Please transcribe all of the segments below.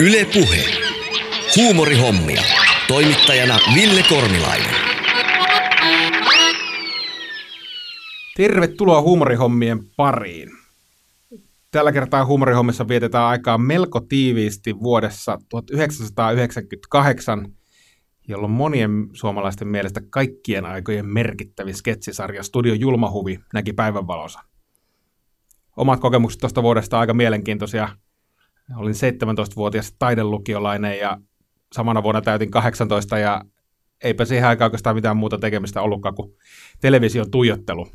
Yle Puhe. Huumorihommia. Toimittajana Ville Kornilainen. Tervetuloa huumorihommien pariin. Tällä kertaa huumorihommissa vietetään aikaa melko tiiviisti vuodessa 1998, jolloin monien suomalaisten mielestä kaikkien aikojen merkittävin sketsisarja Studio Julmahuvi näki päivänvalonsa. Omat kokemukset tuosta vuodesta aika mielenkiintoisia. Olin 17-vuotias taidelukiolainen ja samana vuonna täytin 18 ja eipä siihen aikaan oikeastaan mitään muuta tekemistä ollutkaan kuin television tuijottelu.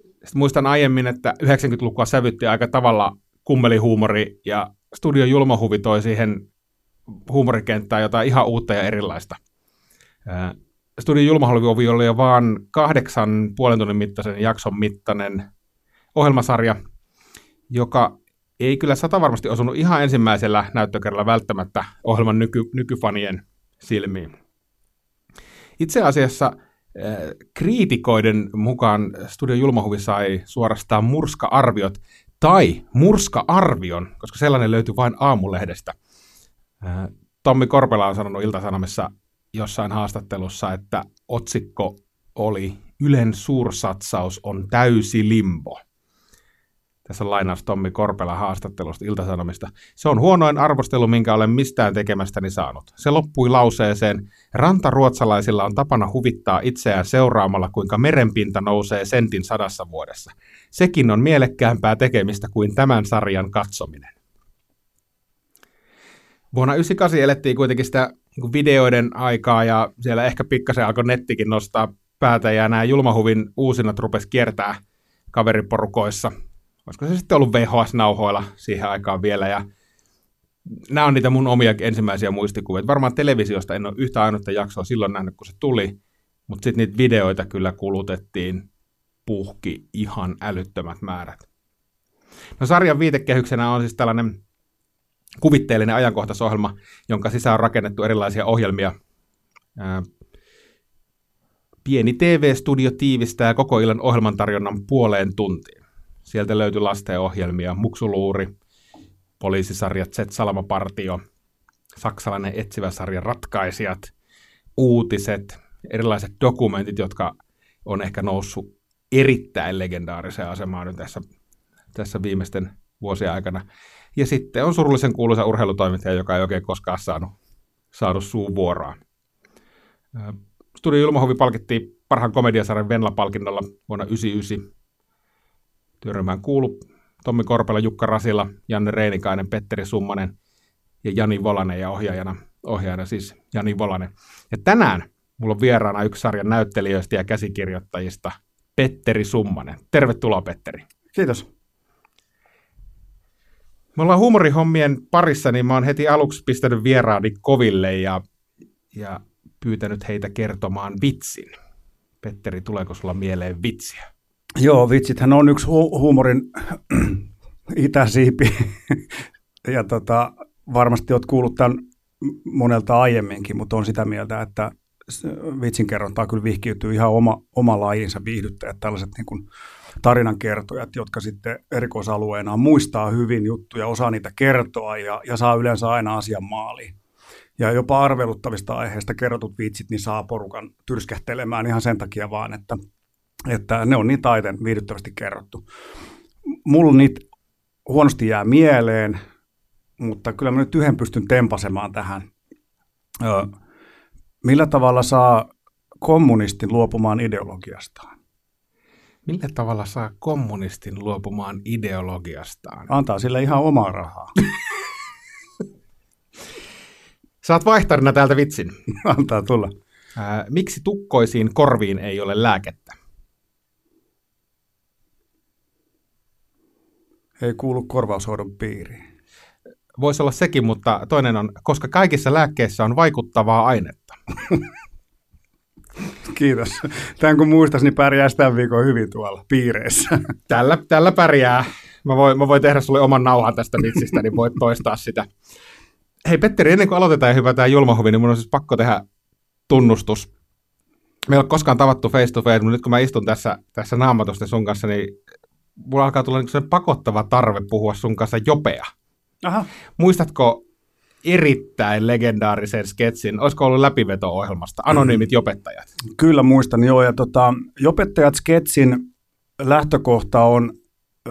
Sitten muistan aiemmin, että 90-lukua sävytti aika tavalla kummelihuumori ja Studio Julmahuvi toi siihen huumorikenttään jotain ihan uutta ja erilaista. Studio Julmahuvi oli jo vaan kahdeksan puolen tunnin mittaisen jakson mittainen ohjelmasarja, joka ei kyllä sata varmasti osunut ihan ensimmäisellä näyttökerralla välttämättä ohjelman nyky, nykyfanien silmiin. Itse asiassa äh, kriitikoiden mukaan Studio Julmahuvi sai suorastaan murska-arviot tai murska-arvion, koska sellainen löytyi vain aamulehdestä. Äh, Tommi Korpela on sanonut Iltasanomissa jossain haastattelussa, että otsikko oli Ylen suursatsaus on täysi limbo. Tässä lainaus Tommi Korpela haastattelusta Iltasanomista. Se on huonoin arvostelu, minkä olen mistään tekemästäni saanut. Se loppui lauseeseen, rantaruotsalaisilla on tapana huvittaa itseään seuraamalla, kuinka merenpinta nousee sentin sadassa vuodessa. Sekin on mielekkäämpää tekemistä kuin tämän sarjan katsominen. Vuonna 1998 elettiin kuitenkin sitä niin videoiden aikaa ja siellä ehkä pikkasen alkoi nettikin nostaa päätä ja nämä Julmahuvin uusinat rupesi kiertää kaveriporukoissa – olisiko se sitten ollut VHS-nauhoilla siihen aikaan vielä, ja nämä on niitä mun omia ensimmäisiä muistikuvia. Varmaan televisiosta en ole yhtä ainutta jaksoa silloin nähnyt, kun se tuli, mutta sitten niitä videoita kyllä kulutettiin puhki ihan älyttömät määrät. No sarjan viitekehyksenä on siis tällainen kuvitteellinen ajankohtaisohjelma, jonka sisään on rakennettu erilaisia ohjelmia. Pieni TV-studio tiivistää koko illan ohjelmantarjonnan puoleen tuntiin. Sieltä löytyi lastenohjelmia, Muksuluuri, poliisisarja Z-Salamapartio, saksalainen etsivä sarja Ratkaisijat, uutiset, erilaiset dokumentit, jotka on ehkä noussut erittäin legendaariseen asemaan nyt tässä, tässä viimeisten vuosien aikana. Ja sitten on surullisen kuuluisa urheilutoimittaja, joka ei oikein koskaan saanut, saanut suuvuoroa. Studio Ilmahovi palkittiin parhaan komediasarjan Venla-palkinnolla vuonna 1999 Työryhmään kuulu Tommi Korpela, Jukka Rasila, Janne Reinikainen, Petteri Summanen ja Jani Volanen ja ohjaajana, ohjaajana siis Jani Volanen. Ja tänään mulla on vieraana yksi sarjan näyttelijöistä ja käsikirjoittajista, Petteri Summanen. Tervetuloa Petteri. Kiitos. Me ollaan huumorihommien parissa, niin mä oon heti aluksi pistänyt vieraani koville ja, ja pyytänyt heitä kertomaan vitsin. Petteri, tuleeko sulla mieleen vitsiä? Joo, vitsithän on yksi hu- huumorin itäsiipi. ja tota, varmasti olet kuullut tämän monelta aiemminkin, mutta on sitä mieltä, että vitsinkerrontaa kyllä vihkiytyy ihan oma, oma lajinsa viihdyttäjät, tällaiset niin kuin tarinankertojat, jotka sitten erikoisalueena muistaa hyvin juttuja, osaa niitä kertoa ja, ja saa yleensä aina asian maaliin. Ja jopa arveluttavista aiheista kerrotut vitsit, niin saa porukan tyrskähtelemään ihan sen takia vaan, että että ne on niin taiten viihdyttävästi kerrottu. Mulla niitä huonosti jää mieleen, mutta kyllä mä nyt yhden pystyn tempasemaan tähän. Ö, millä tavalla saa kommunistin luopumaan ideologiastaan? Millä tavalla saa kommunistin luopumaan ideologiastaan? Antaa sille ihan omaa rahaa. Saat vaihtarina täältä vitsin. Antaa tulla. Ää, miksi tukkoisiin korviin ei ole lääkettä? Ei kuulu korvaushoidon piiriin. Voisi olla sekin, mutta toinen on, koska kaikissa lääkkeissä on vaikuttavaa ainetta. Kiitos. Tämän kun muistas, niin pärjää tämän viikon hyvin tuolla piireissä. Tällä, tällä pärjää. Mä voin, mä voin tehdä sulle oman nauhan tästä vitsistä, niin voit toistaa sitä. Hei Petteri, ennen kuin aloitetaan ja hypätään julmahuvi, niin mun on siis pakko tehdä tunnustus. Me ei ole koskaan tavattu face to face, mutta nyt kun mä istun tässä, tässä naamatusten sun kanssa, niin mulla alkaa tulla niin pakottava tarve puhua sun kanssa jopea. Aha. Muistatko erittäin legendaarisen sketsin. Olisiko ollut läpiveto-ohjelmasta? Anonyymit jopettajat. Kyllä muistan, joo. Ja tota, jopettajat sketsin lähtökohta on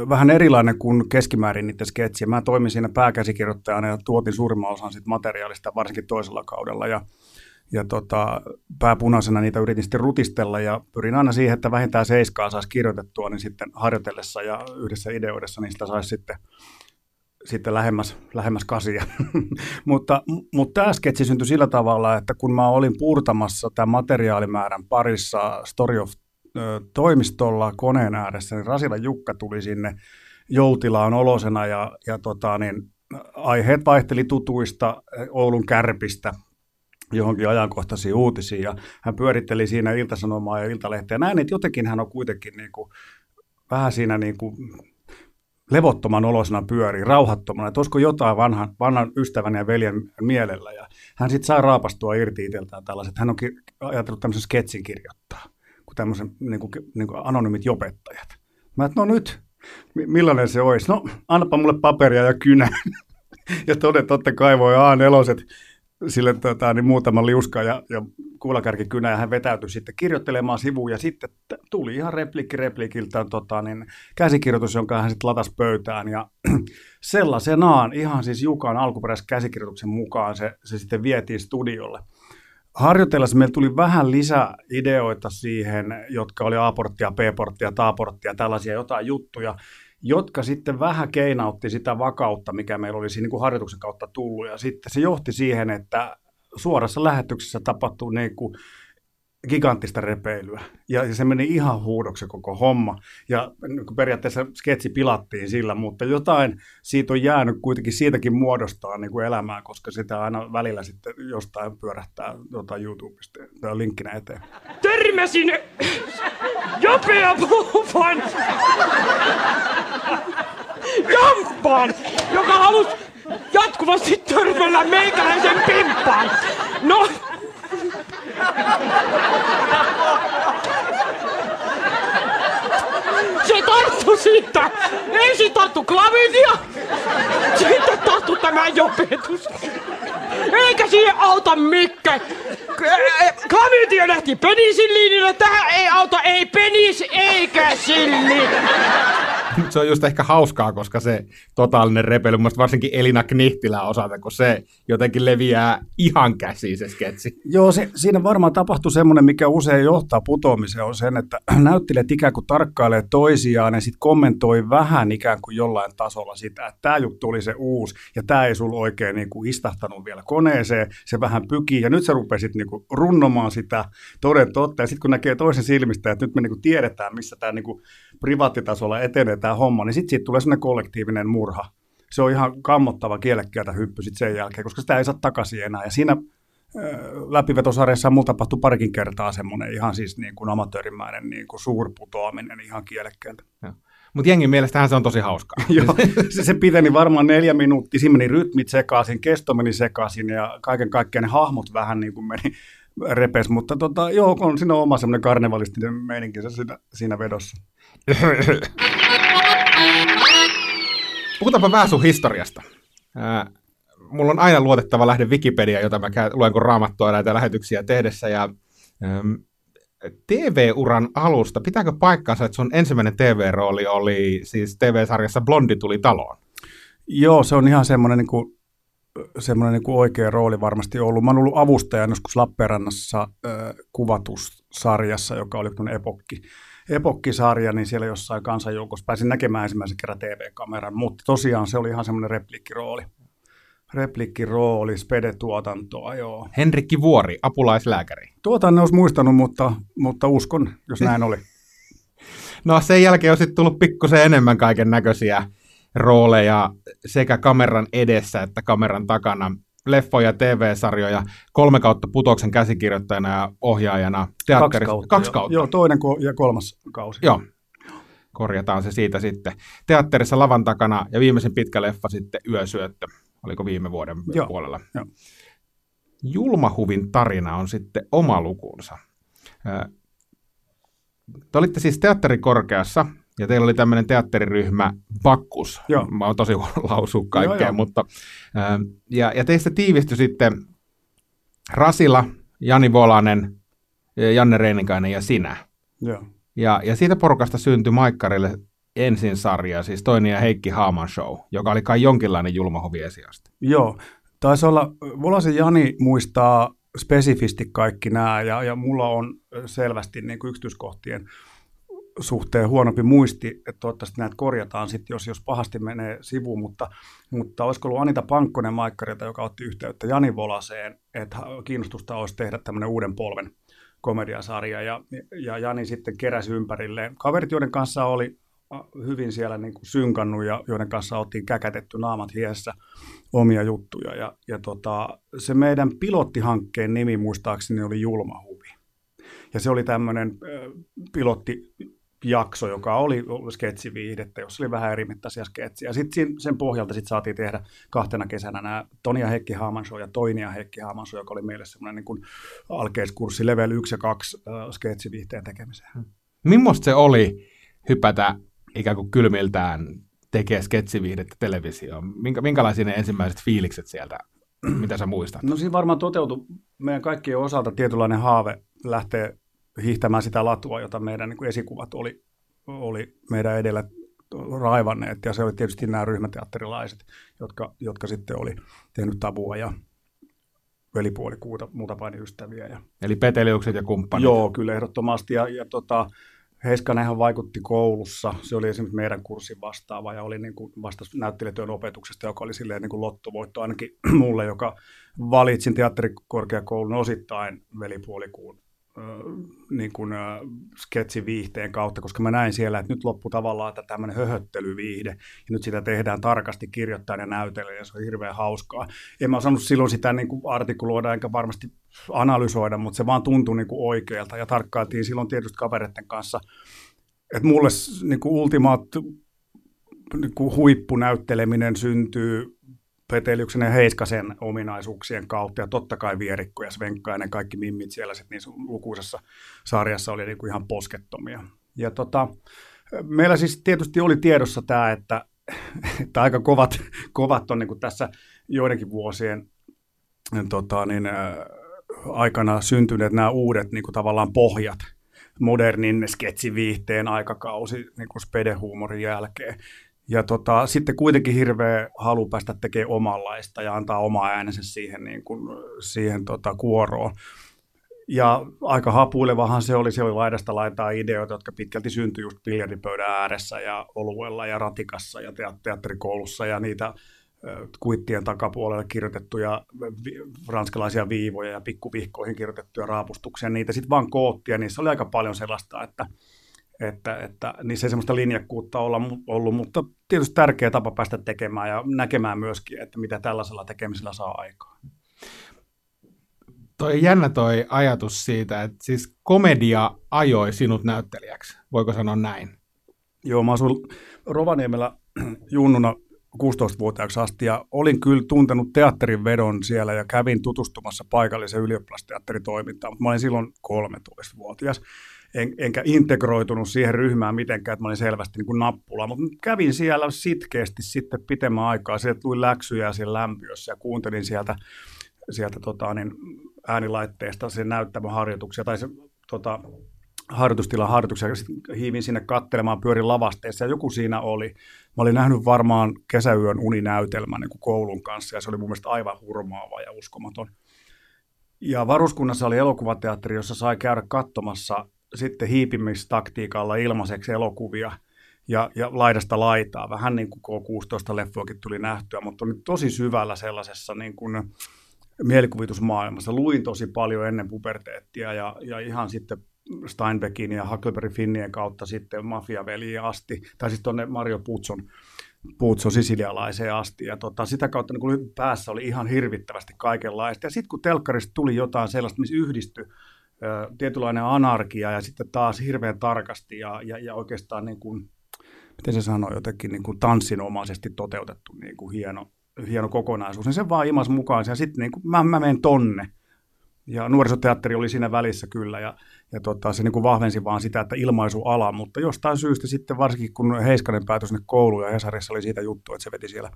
vähän erilainen kuin keskimäärin niiden sketsiä. Mä toimin siinä pääkäsikirjoittajana ja tuotin suurimman osan sit materiaalista, varsinkin toisella kaudella. Ja, ja tota, pääpunaisena niitä yritin sitten rutistella ja pyrin aina siihen, että vähintään seiskaa saisi kirjoitettua, niin sitten harjoitellessa ja yhdessä ideoidessa niistä saisi sitten sitten lähemmäs, lähemmäs kasia. mutta, mutta tämä sketsi syntyi sillä tavalla, että kun mä olin puurtamassa tämän materiaalimäärän parissa Story of toimistolla koneen ääressä, niin Rasila Jukka tuli sinne joutilaan olosena ja, ja tota, niin, aiheet vaihteli tutuista Oulun kärpistä johonkin ajankohtaisiin uutisiin ja hän pyöritteli siinä iltasanomaa ja iltalehteä. Näin, että jotenkin hän on kuitenkin niin kuin, vähän siinä niin kuin, levottoman olosena pyörii, rauhattomana, että olisiko jotain vanhan, vanhan ystävän ja veljen mielellä. Ja hän sitten saa raapastua irti itseltään tällaiset. Hän on ajatellut tämmöisen sketsin kirjoittaa, kuin tämmöisen niin kuin, niin kuin anonymit jopettajat. Mä että no nyt, millainen se olisi? No, annapa mulle paperia ja kynä. ja toden totta kai voi A4 sille tota, niin muutama liuska ja, ja kuulakärkikynä ja hän vetäytyi sitten kirjoittelemaan sivuun ja sitten tuli ihan replikki replikiltä tota, niin käsikirjoitus, jonka hän sitten latasi pöytään ja sellaisenaan ihan siis Jukan alkuperäisen käsikirjoituksen mukaan se, se sitten vietiin studiolle. Harjoitellessa meillä tuli vähän lisäideoita siihen, jotka oli A-porttia, B-porttia, T-porttia, tällaisia jotain juttuja, jotka sitten vähän keinautti sitä vakautta, mikä meillä oli siinä niin kuin harjoituksen kautta tullut. Ja sitten se johti siihen, että suorassa lähetyksessä tapahtui niin kuin giganttista repeilyä. Ja se meni ihan huudoksi koko homma. Ja niin periaatteessa sketsi pilattiin sillä, mutta jotain siitä on jäänyt kuitenkin siitäkin muodostaa niin kuin elämää, koska sitä aina välillä sitten jostain pyörähtää jotain YouTubesta tai linkkinä eteen. Törmäsin jopea puufan jamppaan, joka halusi jatkuvasti törmällä meikäläisen pimppaan. No, se tarttu siitä. Ensin tarttu klavidia, sitten tarttu tämä jopetus. Eikä siihen auta mikä. Klavidia lähti penisilliinillä, tähän ei auta ei penis eikä silli. se on just ehkä hauskaa, koska se totaalinen repely, mun varsinkin Elina Knihtilä osalta, kun se jotenkin leviää ihan käsiin se sketsi. Joo, se, siinä varmaan tapahtui semmoinen, mikä usein johtaa putoamiseen, on sen, että näyttelijät ikään kuin tarkkailee toisiaan ja sitten kommentoi vähän ikään kuin jollain tasolla sitä, että tämä juttu oli se uusi ja tämä ei sulla oikein niin kuin istahtanut vielä koneeseen, se vähän pyki ja nyt se rupesit niin kuin runnomaan sitä toden totta ja sitten kun näkee toisen silmistä, että nyt me niin kuin tiedetään, missä tämä niin kuin privaattitasolla etenee tämä homma, niin sitten siitä tulee sellainen kollektiivinen murha. Se on ihan kammottava kielekkäältä hyppy sitten sen jälkeen, koska sitä ei saa takaisin enää. Ja siinä läpivetosarjassa mulla tapahtui parikin kertaa semmoinen ihan siis niin kuin amatöörimäinen niin kuin suurputoaminen ihan kielekkäältä. Mutta jengin mielestähän se on tosi hauskaa. Joo, se, se piteni varmaan neljä minuuttia, siinä meni rytmit sekaisin, kesto meni sekaisin ja kaiken kaikkiaan ne hahmot vähän niin kuin meni repes, mutta tota, joo, on siinä oma semmoinen karnevalistinen meininki siinä, siinä vedossa. Puhutaanpa vähän sun historiasta. mulla on aina luotettava lähde Wikipedia, jota mä luen kun raamattua näitä lähetyksiä tehdessä. Ja, TV-uran alusta, pitääkö paikkaansa, että sun ensimmäinen TV-rooli oli siis TV-sarjassa Blondi tuli taloon? Joo, se on ihan semmoinen niin semmoinen niin kuin oikea rooli varmasti ollut. Mä oon ollut avustajan joskus Lappeenrannassa äh, kuvatussarjassa, joka oli epokki epokkisarja, niin siellä jossain kansanjoukossa pääsin näkemään ensimmäisen kerran TV-kameran, mutta tosiaan se oli ihan semmoinen replikkirooli. Replikkirooli, spede-tuotantoa, joo. Henrikki Vuori, apulaislääkäri. Tuota en olisi muistanut, mutta, mutta uskon, jos näin oli. no sen jälkeen on sitten tullut pikkusen enemmän kaiken näköisiä rooleja sekä kameran edessä että kameran takana leffoja, TV-sarjoja, kolme kautta Putoksen käsikirjoittajana ja ohjaajana teatterissa. Kaksi kautta. Kaksi kautta. Joo, toinen ja kolmas kausi. Joo, korjataan se siitä sitten. Teatterissa lavan takana ja viimeisen pitkä leffa sitten Yösyöttö, oliko viime vuoden Joo. puolella. Joo. Julmahuvin tarina on sitten oma lukunsa. Te olitte siis teatterikorkeassa ja teillä oli tämmöinen teatteriryhmä Bakkus. Joo. Mä oon tosi huono lausua kaikkea, Joo, joo. mutta ää, ja, ja teistä tiivistyi sitten Rasila, Jani Volanen, Janne Reinikainen ja sinä. Joo. Ja, ja siitä porukasta syntyi Maikkarille ensin sarja, siis toinen ja Heikki Haaman show, joka oli kai jonkinlainen julmahovi esiasti. Joo, taisi olla, Volasen Jani muistaa spesifisti kaikki nämä, ja, ja mulla on selvästi niin kuin yksityiskohtien suhteen huonompi muisti, että toivottavasti näitä korjataan sitten, jos, jos pahasti menee sivuun, mutta, mutta olisiko ollut Anita Pankkonen Maikkarilta, joka otti yhteyttä Jani Volaseen, että kiinnostusta olisi tehdä tämmöinen uuden polven komediasarja, ja, ja Jani sitten keräsi ympärilleen kaverit, joiden kanssa oli hyvin siellä niin kuin synkannut ja joiden kanssa oltiin käkätetty naamat hiessä omia juttuja. Ja, ja tota, se meidän pilottihankkeen nimi muistaakseni oli Julmahuvi. Ja se oli tämmöinen äh, pilottijakso, joka oli sketsiviihdettä, jossa oli vähän eri mittaisia sketsiä. Sitten sen pohjalta sit saatiin tehdä kahtena kesänä nämä Toni ja Heikki Haamanso ja Toini ja Heikki Haamanso, joka oli meille semmoinen niin kuin alkeiskurssi level 1 ja 2 äh, sketsiviihteen tekemiseen. Millaista se oli hypätä ikään kuin kylmiltään tekee sketsiviihdettä televisioon? Minkä, minkälaisia ne ensimmäiset fiilikset sieltä, mitä sä muistat? No siinä varmaan toteutui meidän kaikkien osalta tietynlainen haave lähteä hiihtämään sitä latua, jota meidän niin kuin esikuvat oli, oli meidän edellä raivanneet. Ja se oli tietysti nämä ryhmäteatterilaiset, jotka, jotka sitten oli tehnyt tabua ja velipuoli kuuta, muuta ystäviä. Ja... Eli peteliukset ja kumppanit. Joo, kyllä ehdottomasti. Ja, ja tota, Heiskanenhan vaikutti koulussa, se oli esimerkiksi meidän kurssin vastaava ja oli niin kuin vastas näyttelijätyön opetuksesta, joka oli silleen niin kuin lottovoitto ainakin mulle, joka valitsin teatterikorkeakoulun osittain velipuolikuun niin kuin, sketsiviihteen kautta, koska mä näin siellä, että nyt loppu tavallaan että tämmöinen höhöttelyviihde, ja nyt sitä tehdään tarkasti kirjoittajan ja näytelijän, ja se on hirveän hauskaa. En mä osannut silloin sitä niin kuin artikuloida, enkä varmasti analysoida, mutta se vaan tuntui niin kuin oikealta, ja tarkkailtiin silloin tietysti kavereiden kanssa, että mulle niin kuin ultimaat niin kuin huippunäytteleminen syntyy Peteliuksen ja Heiskasen ominaisuuksien kautta, ja totta kai Vierikko ja Svenkkainen, kaikki mimmit siellä sit niissä lukuisessa sarjassa oli niinku ihan poskettomia. Ja tota, meillä siis tietysti oli tiedossa tämä, että, että aika kovat, kovat on niinku tässä joidenkin vuosien tota, niin, aikana syntyneet nämä uudet niinku tavallaan pohjat, modernin sketsiviihteen aikakausi niin kuin spedehuumorin jälkeen. Ja tota, sitten kuitenkin hirveä halu päästä tekemään omanlaista ja antaa oma äänensä siihen, niin kuin, siihen tota, kuoroon. Ja aika hapuilevahan se oli, se oli laidasta laitaa ideoita, jotka pitkälti syntyi just biljardipöydän ääressä ja oluella ja ratikassa ja teatterikoulussa ja niitä kuittien takapuolelle kirjoitettuja ranskalaisia viivoja ja pikkuvihkoihin kirjoitettuja raapustuksia, niitä sitten vaan koottia, niissä oli aika paljon sellaista, että että, että niissä ei semmoista linjakkuutta olla, ollut, mutta tietysti tärkeä tapa päästä tekemään ja näkemään myöskin, että mitä tällaisella tekemisellä saa aikaan. Toi jännä toi ajatus siitä, että siis komedia ajoi sinut näyttelijäksi, voiko sanoa näin? Joo, mä asun Rovaniemellä junnuna 16-vuotiaaksi asti ja olin kyllä tuntenut teatterin vedon siellä ja kävin tutustumassa paikallisen ylioppilasteatteritoimintaan, mutta mä olin silloin 13-vuotias en, enkä integroitunut siihen ryhmään mitenkään, että mä olin selvästi niin kuin nappula, mutta kävin siellä sitkeästi sitten pitemmän aikaa, sieltä tuli läksyjä siellä lämpiössä ja kuuntelin sieltä, sieltä tota, niin, äänilaitteesta sen näyttämön harjoituksia tai se tota, harjoitustilan harjoituksia, sitten hiivin sinne kattelemaan, pyörin lavasteessa, ja joku siinä oli. Mä olin nähnyt varmaan kesäyön uninäytelmän niin kuin koulun kanssa, ja se oli mun mielestä aivan hurmaava ja uskomaton. Ja varuskunnassa oli elokuvateatteri, jossa sai käydä katsomassa sitten hiipimistaktiikalla ilmaiseksi elokuvia ja, ja laidasta laitaa. Vähän niin kuin K16-leffoakin tuli nähtyä, mutta on tosi syvällä sellaisessa niin kuin mielikuvitusmaailmassa. Luin tosi paljon ennen puberteettia ja, ja ihan sitten Steinbeckin ja Huckleberry Finnien kautta sitten Mafiaveliin asti, tai sitten tuonne Mario Puzzon, Puzzon sisilialaiseen asti. Ja tota, sitä kautta niin päässä oli ihan hirvittävästi kaikenlaista. Ja sitten kun telkkarista tuli jotain sellaista, missä yhdistyi tietynlainen anarkia ja sitten taas hirveän tarkasti ja, ja, ja oikeastaan niin kuin, miten se sanoo, jotenkin niin kuin tanssinomaisesti toteutettu niin kuin hieno, hieno kokonaisuus, niin se vaan imas mukaan ja sitten niin kuin, mä, mä menen tonne. Ja nuorisoteatteri oli siinä välissä kyllä, ja, ja tota, se niin kuin vahvensi vaan sitä, että ilmaisuala, mutta jostain syystä sitten varsinkin kun Heiskanen päätyi sinne kouluun ja Hesarissa oli siitä juttu, että se veti siellä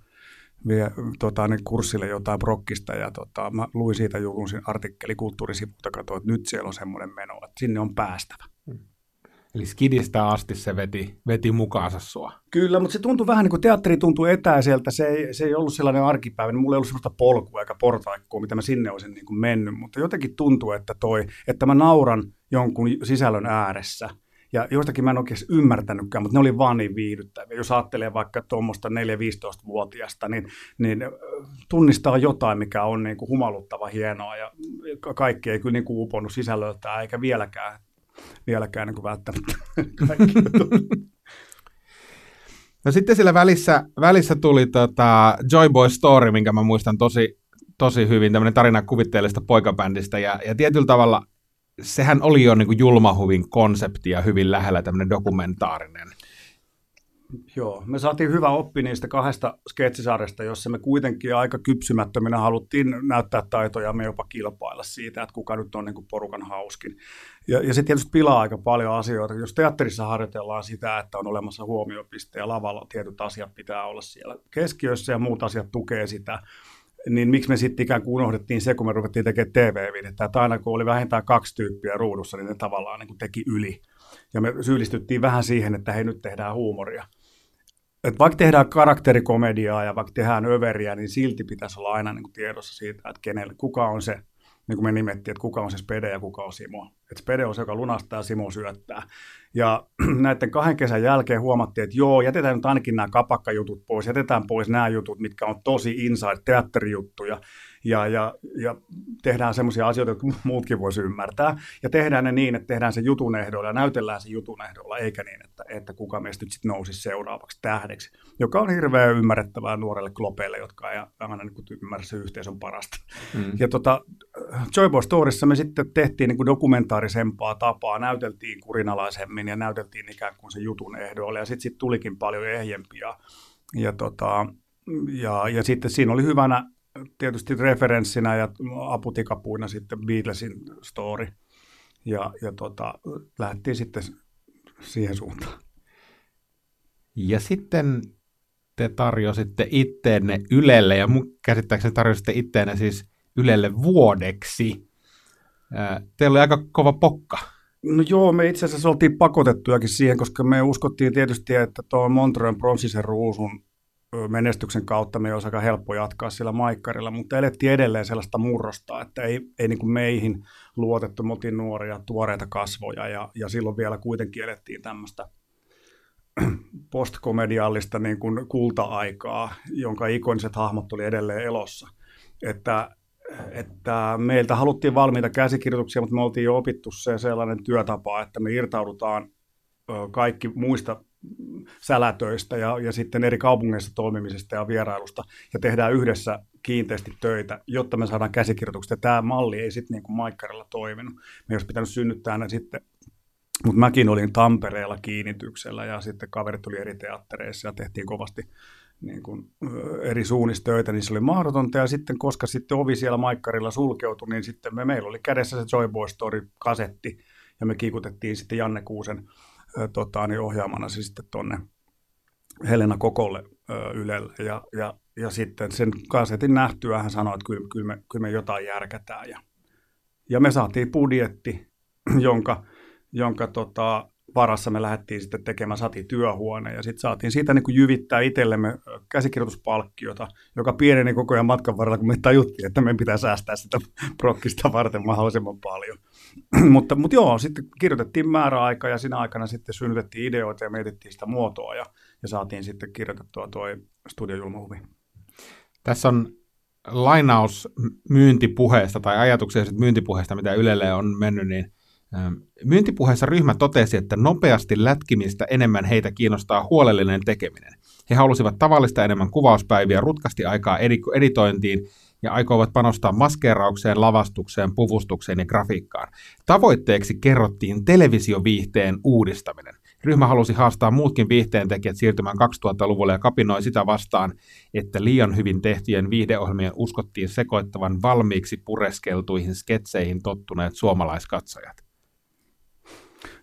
vie, tota, niin kurssille jotain prokkista ja tota, mä luin siitä julun artikkeli kulttuurisivulta, katsoin, että nyt siellä on semmoinen meno, että sinne on päästävä. Eli skidistä asti se veti, veti mukaansa sua. Kyllä, mutta se tuntui vähän niin kuin teatteri tuntui etäiseltä. Se ei, se ei ollut sellainen arkipäivä. Mulla ei ollut sellaista polkua eikä portaikkua, mitä mä sinne olisin niin kuin mennyt. Mutta jotenkin tuntuu, että, toi, että mä nauran jonkun sisällön ääressä. Ja joistakin mä en oikein ymmärtänytkään, mutta ne oli vaan niin viihdyttäviä. Jos ajattelee vaikka tuommoista 4-15-vuotiaasta, niin, niin tunnistaa jotain, mikä on niin kuin humaluttava hienoa. Ja kaikki ei kyllä niin kuin uponnut sisällöltään, eikä vieläkään vieläkään niin kuin välttämättä No sitten siellä välissä, välissä tuli tota Joy Boy Story, minkä mä muistan tosi, tosi hyvin, tämmöinen tarina kuvitteellista poikabändistä, ja, ja tietyllä tavalla sehän oli jo niin kuin julmahuvin konsepti ja hyvin lähellä tämmöinen dokumentaarinen. Joo, me saatiin hyvä oppi niistä kahdesta sketsisarjasta, jossa me kuitenkin aika kypsymättöminä haluttiin näyttää taitoja me jopa kilpailla siitä, että kuka nyt on niin porukan hauskin. Ja, ja se tietysti pilaa aika paljon asioita. Jos teatterissa harjoitellaan sitä, että on olemassa huomiopiste ja lavalla tietyt asiat pitää olla siellä keskiössä ja muut asiat tukee sitä, niin miksi me sitten ikään kuin unohdettiin se, kun me ruvettiin tekemään TV-viidettä, että aina kun oli vähintään kaksi tyyppiä ruudussa, niin ne tavallaan niin kuin teki yli. Ja me syyllistyttiin vähän siihen, että hei nyt tehdään huumoria että vaikka tehdään karakterikomediaa ja vaikka tehdään överiä, niin silti pitäisi olla aina niin kuin tiedossa siitä, että kenelle, kuka on se, niin kuin me nimettiin, että kuka on se Spede ja kuka on Simo. Että Spede on se, joka lunastaa ja Simo syöttää. Ja näiden kahden kesän jälkeen huomattiin, että joo, jätetään nyt ainakin nämä kapakkajutut pois, jätetään pois nämä jutut, mitkä on tosi inside teatterijuttuja, ja, ja, ja tehdään semmoisia asioita, jotka muutkin voisi ymmärtää. Ja tehdään ne niin, että tehdään se jutun ehdolla ja näytellään se jutun ehdolla, eikä niin, että, että kuka meistä nyt sitten nousisi seuraavaksi tähdeksi, joka on hirveän ymmärrettävää nuorelle klopeille, jotka ei aina niin ymmärrä se yhteisön parasta. Mm. Ja tota, Joyboy Storissa me sitten tehtiin niin kuin dokumentaarisempaa tapaa, näyteltiin kurinalaisemmin ja näyteltiin ikään kuin se jutun ehdolla, ja sitten sit tulikin paljon ehjempiä. Ja, tota, ja, ja sitten siinä oli hyvänä tietysti referenssinä ja aputikapuina sitten Beatlesin story. Ja, ja tota, lähdettiin sitten siihen suuntaan. Ja sitten te tarjositte itteenne Ylelle, ja mun käsittääkseni tarjositte itteenne siis Ylelle vuodeksi. Teillä oli aika kova pokka. No joo, me itse asiassa oltiin pakotettujakin siihen, koska me uskottiin tietysti, että tuo Montreon pronssisen ruusun menestyksen kautta me olisi aika helppo jatkaa sillä maikkarilla, mutta elettiin edelleen sellaista murrosta, että ei, ei niin kuin meihin luotettu, me oltiin nuoria, tuoreita kasvoja ja, ja silloin vielä kuitenkin elettiin tämmöistä postkomediallista niin kuin kulta-aikaa, jonka ikoniset hahmot oli edelleen elossa. Että, että meiltä haluttiin valmiita käsikirjoituksia, mutta me oltiin jo opittu se sellainen työtapa, että me irtaudutaan kaikki muista sälätöistä ja, ja sitten eri kaupungeissa toimimisesta ja vierailusta ja tehdään yhdessä kiinteästi töitä, jotta me saadaan käsikirjoitukset. Ja tämä malli ei sitten niin kuin Maikkarilla toiminut. Me olisi pitänyt synnyttää ne sitten mutta mäkin olin Tampereella kiinnityksellä ja sitten kaverit tuli eri teattereissa ja tehtiin kovasti niin kuin, eri suunnista töitä, niin se oli mahdotonta. Ja sitten, koska sitten ovi siellä Maikkarilla sulkeutui, niin sitten me, meillä oli kädessä se Joy Boy Story-kasetti, ja me kiikutettiin sitten Janne Kuusen tota, niin ohjaamana se sitten tuonne Helena Kokolle Ylelle. Ja, ja, ja sitten sen kasetin nähtyä hän sanoi, että kyllä, kyllä, me, kyllä me jotain järkätään. Ja, ja me saatiin budjetti, jonka, jonka tota, varassa me lähdettiin sitten tekemään sati työhuone ja sitten saatiin siitä niin kuin jyvittää itsellemme käsikirjoituspalkkiota, joka pieneni koko ajan matkan varrella, kun me tajuttiin, että meidän pitää säästää sitä prokkista varten mahdollisimman paljon. mutta, mutta joo, sitten kirjoitettiin määräaika ja siinä aikana sitten synnytettiin ideoita ja mietittiin sitä muotoa ja, ja saatiin sitten kirjoitettua tuo Studio Julmahuvi. Tässä on lainaus myyntipuheesta tai ajatuksia myyntipuheesta, mitä Ylelle on mennyt, niin Myyntipuheessa ryhmä totesi, että nopeasti lätkimistä enemmän heitä kiinnostaa huolellinen tekeminen. He halusivat tavallista enemmän kuvauspäiviä, rutkasti aikaa editointiin ja aikoivat panostaa maskeeraukseen, lavastukseen, puvustukseen ja grafiikkaan. Tavoitteeksi kerrottiin televisioviihteen uudistaminen. ryhmä halusi haastaa muutkin viihteentekijät siirtymään 2000-luvulle ja kapinoi sitä vastaan, että liian hyvin tehtyjen viihdeohjelmien uskottiin sekoittavan valmiiksi pureskeltuihin sketseihin tottuneet suomalaiskatsojat.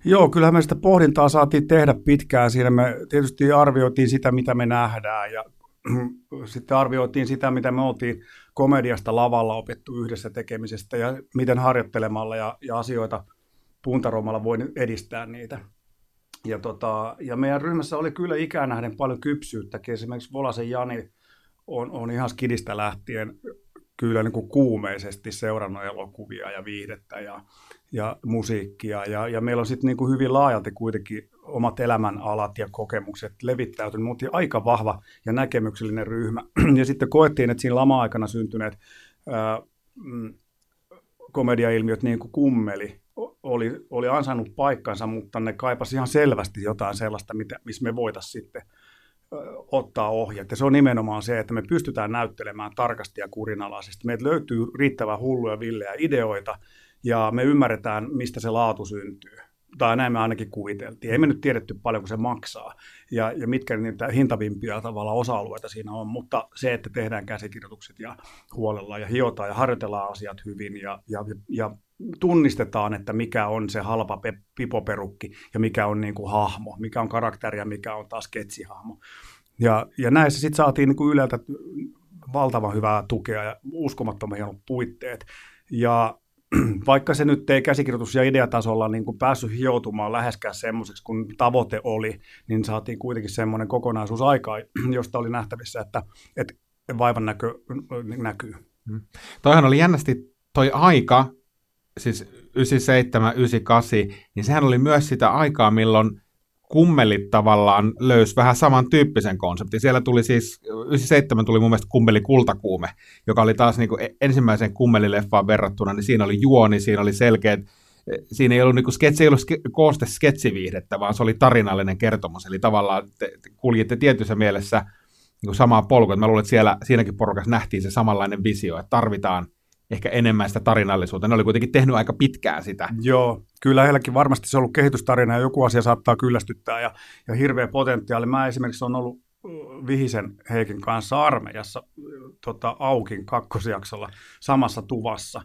Joo, kyllähän me sitä pohdintaa saatiin tehdä pitkään. Siinä me tietysti arvioitiin sitä, mitä me nähdään ja sitten arvioitiin sitä, mitä me oltiin komediasta lavalla opettu yhdessä tekemisestä ja miten harjoittelemalla ja, ja asioita puntaromalla voi edistää niitä. Ja, tota, ja meidän ryhmässä oli kyllä ikään nähden paljon kypsyyttäkin. Esimerkiksi Volasen Jani on, on ihan skidistä lähtien kyllä niin kuin kuumeisesti seurannut elokuvia ja viihdettä ja, ja musiikkia. Ja, ja meillä on sitten niin kuin hyvin laajalti kuitenkin omat elämänalat ja kokemukset levittäytynyt. Oltiin aika vahva ja näkemyksellinen ryhmä. Ja sitten koettiin, että siinä lama-aikana syntyneet ää, mm, komediailmiöt niin kuin kummeli oli, oli ansainnut paikkansa, mutta ne kaipasi ihan selvästi jotain sellaista, mitä, missä me voitaisiin sitten ottaa ohjat. Ja se on nimenomaan se, että me pystytään näyttelemään tarkasti ja kurinalaisesti. Meiltä löytyy riittävän hulluja villejä ideoita, ja me ymmärretään, mistä se laatu syntyy. Tai näin me ainakin kuviteltiin. Ei me nyt tiedetty paljonko se maksaa ja, ja mitkä niitä hintavimpia tavalla osa-alueita siinä on, mutta se, että tehdään käsikirjoitukset ja huolella ja hiotaan ja harjoitellaan asiat hyvin ja, ja, ja tunnistetaan, että mikä on se halpa pe- pipoperukki ja mikä on niin kuin hahmo, mikä on karakteri ja mikä on taas sketsihahmo. Ja, ja näissä sitten saatiin niin kuin Yleltä valtavan hyvää tukea ja uskomattoman hienot puitteet. Ja vaikka se nyt ei käsikirjoitus- ja ideatasolla niin kuin päässyt hioutumaan läheskään semmoiseksi kuin tavoite oli, niin saatiin kuitenkin semmoinen kokonaisuus aikaa, josta oli nähtävissä, että, että vaivan näkö, näkyy. Hmm. Toihan oli jännästi toi aika, siis 97, 98, niin sehän oli myös sitä aikaa, milloin kummelit tavallaan löysi vähän samantyyppisen konseptin. Siellä tuli siis, 97 tuli mun mielestä kummeli Kultakuume, joka oli taas niin kuin e-, ensimmäisen kummelileffaan verrattuna, niin siinä oli juoni, siinä oli selkeät, siinä ei ollut, niin kuin, sketsi ei ollut kooste sketsiviihdettä, vaan se oli tarinallinen kertomus, eli tavallaan te, te kuljitte tietyssä mielessä niin kuin samaa polkua. Mä luulen, että siellä, siinäkin porukassa nähtiin se samanlainen visio, että tarvitaan ehkä enemmän sitä tarinallisuutta. Ne oli kuitenkin tehnyt aika pitkään sitä. Joo, kyllä heilläkin varmasti se on ollut kehitystarina ja joku asia saattaa kyllästyttää ja, ja hirveä potentiaali. Mä esimerkiksi on ollut Vihisen Heikin kanssa armeijassa tota, Aukin kakkosjaksolla samassa tuvassa.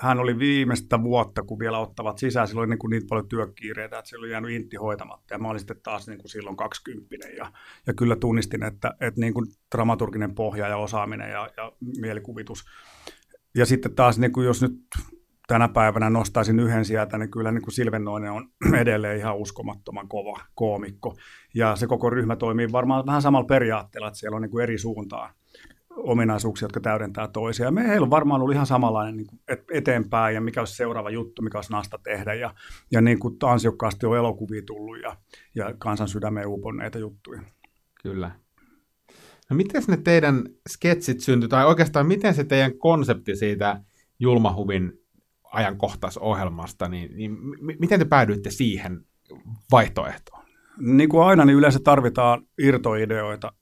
Hän oli viimeistä vuotta, kun vielä ottavat sisään. Silloin niin, niin paljon työkiireitä, että se oli jäänyt intti hoitamatta. Ja mä olin sitten taas niin kuin silloin kaksikymppinen. Ja, ja kyllä tunnistin, että, että niin kuin dramaturginen pohja ja osaaminen ja, ja mielikuvitus ja sitten taas, niin kuin jos nyt tänä päivänä nostaisin yhden sieltä, niin kyllä niin kuin Silvennoinen on edelleen ihan uskomattoman kova koomikko. Ja se koko ryhmä toimii varmaan vähän samalla periaatteella, että siellä on niin kuin eri suuntaan ominaisuuksia, jotka täydentää toisia. Ja meillä on varmaan ollut ihan samanlainen niin kuin eteenpäin ja mikä olisi seuraava juttu, mikä olisi nasta tehdä. Ja, ja niin kuin ansiokkaasti on elokuvia tullut ja, ja kansan sydämeen uponneita juttuja. Kyllä. No miten ne teidän sketsit syntyi, tai oikeastaan miten se teidän konsepti siitä Julmahuvin ajankohtaisohjelmasta, niin, niin m- miten te päädyitte siihen vaihtoehtoon? Niin kuin aina, niin yleensä tarvitaan irtoideoita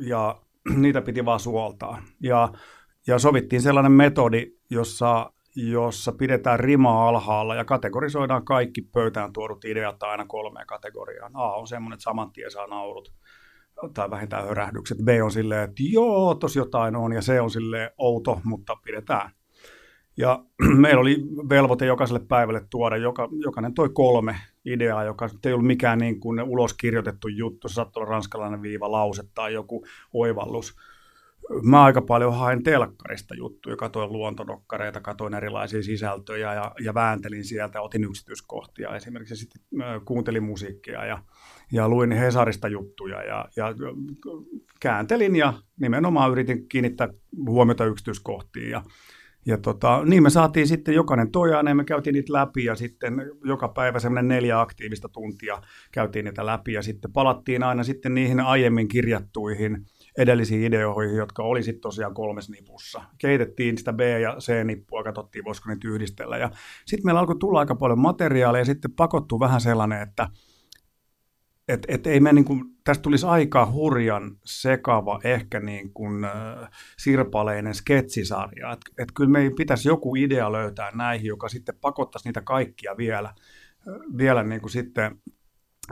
ja niitä piti vaan suoltaa. Ja, ja sovittiin sellainen metodi, jossa, jossa pidetään rimaa alhaalla ja kategorisoidaan kaikki pöytään tuodut ideat aina kolmeen kategoriaan. A on semmoinen, että saman tien saa naurut tai vähintään hörähdykset. B on silleen, että joo, tos jotain on, ja C on silleen outo, mutta pidetään. Ja meillä oli velvoite jokaiselle päivälle tuoda, joka, jokainen toi kolme ideaa, joka ei ollut mikään niin kuin ulos kirjoitettu juttu, se saattoi olla ranskalainen viiva lause tai joku oivallus. Mä aika paljon hain telkkarista juttuja, katoin luontodokkareita, katoin erilaisia sisältöjä ja, ja vääntelin sieltä, otin yksityiskohtia esimerkiksi, sitten kuuntelin musiikkia ja, ja luin Hesarista juttuja ja, ja kääntelin ja nimenomaan yritin kiinnittää huomiota yksityiskohtiin ja, ja tota, niin me saatiin sitten jokainen tojaan ja me käytiin niitä läpi ja sitten joka päivä semmoinen neljä aktiivista tuntia käytiin niitä läpi ja sitten palattiin aina sitten niihin aiemmin kirjattuihin edellisiin ideoihin, jotka oli sitten tosiaan kolmes nipussa. Keitettiin sitä B- ja C-nippua, katsottiin voisiko niitä yhdistellä ja sitten meillä alkoi tulla aika paljon materiaalia ja sitten pakottu vähän sellainen, että et, et ei me niin kuin, tästä tulisi aika hurjan sekava, ehkä niin kuin, äh, sirpaleinen sketsisarja. Että et kyllä meidän pitäisi joku idea löytää näihin, joka sitten pakottaisi niitä kaikkia vielä, vielä niin kuin sitten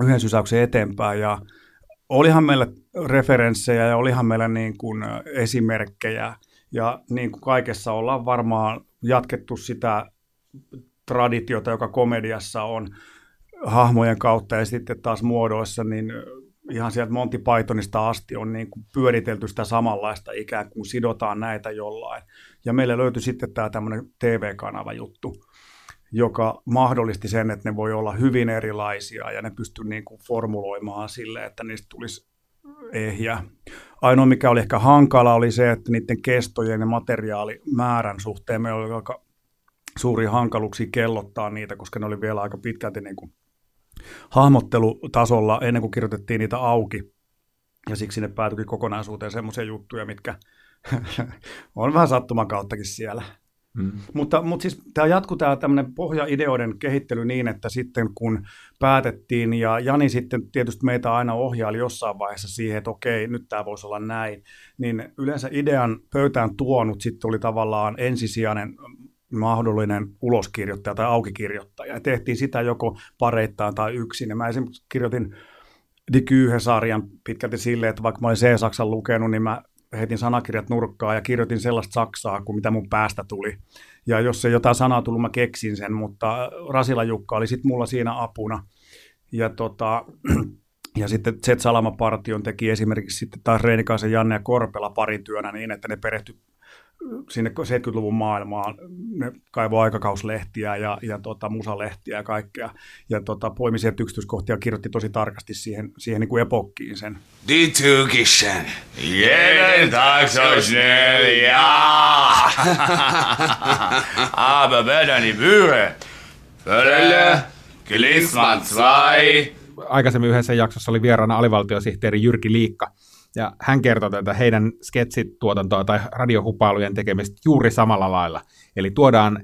yhden sysäyksen eteenpäin. Ja olihan meillä referenssejä ja olihan meillä niin kuin esimerkkejä. Ja niin kuin kaikessa ollaan varmaan jatkettu sitä traditiota, joka komediassa on hahmojen kautta ja sitten taas muodoissa, niin ihan sieltä Monty Pythonista asti on niin kuin pyöritelty sitä samanlaista ikään kuin sidotaan näitä jollain. Ja meille löytyi sitten tämä tämmöinen TV-kanava juttu, joka mahdollisti sen, että ne voi olla hyvin erilaisia ja ne pystyy niin kuin formuloimaan sille, että niistä tulisi ehjä. Ainoa, mikä oli ehkä hankala, oli se, että niiden kestojen ja materiaalimäärän suhteen meillä oli aika suuri hankaluuksia kellottaa niitä, koska ne oli vielä aika pitkälti niin kuin hahmottelutasolla ennen kuin kirjoitettiin niitä auki. Ja siksi ne päätyikin kokonaisuuteen semmoisia juttuja, mitkä on vähän sattuman kauttakin siellä. Mm. Mutta, mutta siis tämä jatkuu tämä tämmöinen pohjaideoiden kehittely niin, että sitten kun päätettiin, ja Jani sitten tietysti meitä aina ohjaili jossain vaiheessa siihen, että okei, nyt tämä voisi olla näin, niin yleensä idean pöytään tuonut sitten oli tavallaan ensisijainen mahdollinen uloskirjoittaja tai aukikirjoittaja. Ja tehtiin sitä joko pareittain tai yksin. Ja mä esimerkiksi kirjoitin Dikyhe-sarjan pitkälti silleen, että vaikka mä olin C-Saksan lukenut, niin mä heitin sanakirjat nurkkaan ja kirjoitin sellaista saksaa kuin mitä mun päästä tuli. Ja jos se jotain sanaa tullut, mä keksin sen, mutta Rasila Jukka oli sitten mulla siinä apuna. Ja, tota, ja sitten Z Salama Partion teki esimerkiksi sitten taas Reinikaisen Janne ja Korpela parityönä niin, että ne perehtyi sinne 70-luvun maailmaan, ne kaivoi aikakauslehtiä ja, ja tota, musalehtiä ja kaikkea, ja tota, poimi sieltä yksityiskohtia ja kirjoitti tosi tarkasti siihen, siihen niin kuin epokkiin sen. Die Türkischen, jeden Tag so schnell, ja! Aber wer dann die Mühe? Völle, Glitzmann 2, Aikaisemmin yhdessä jaksossa oli vieraana alivaltiosihteeri Jyrki Liikka, ja hän kertoi tätä heidän sketsituotantoa tai radiohupailujen tekemistä juuri samalla lailla. Eli tuodaan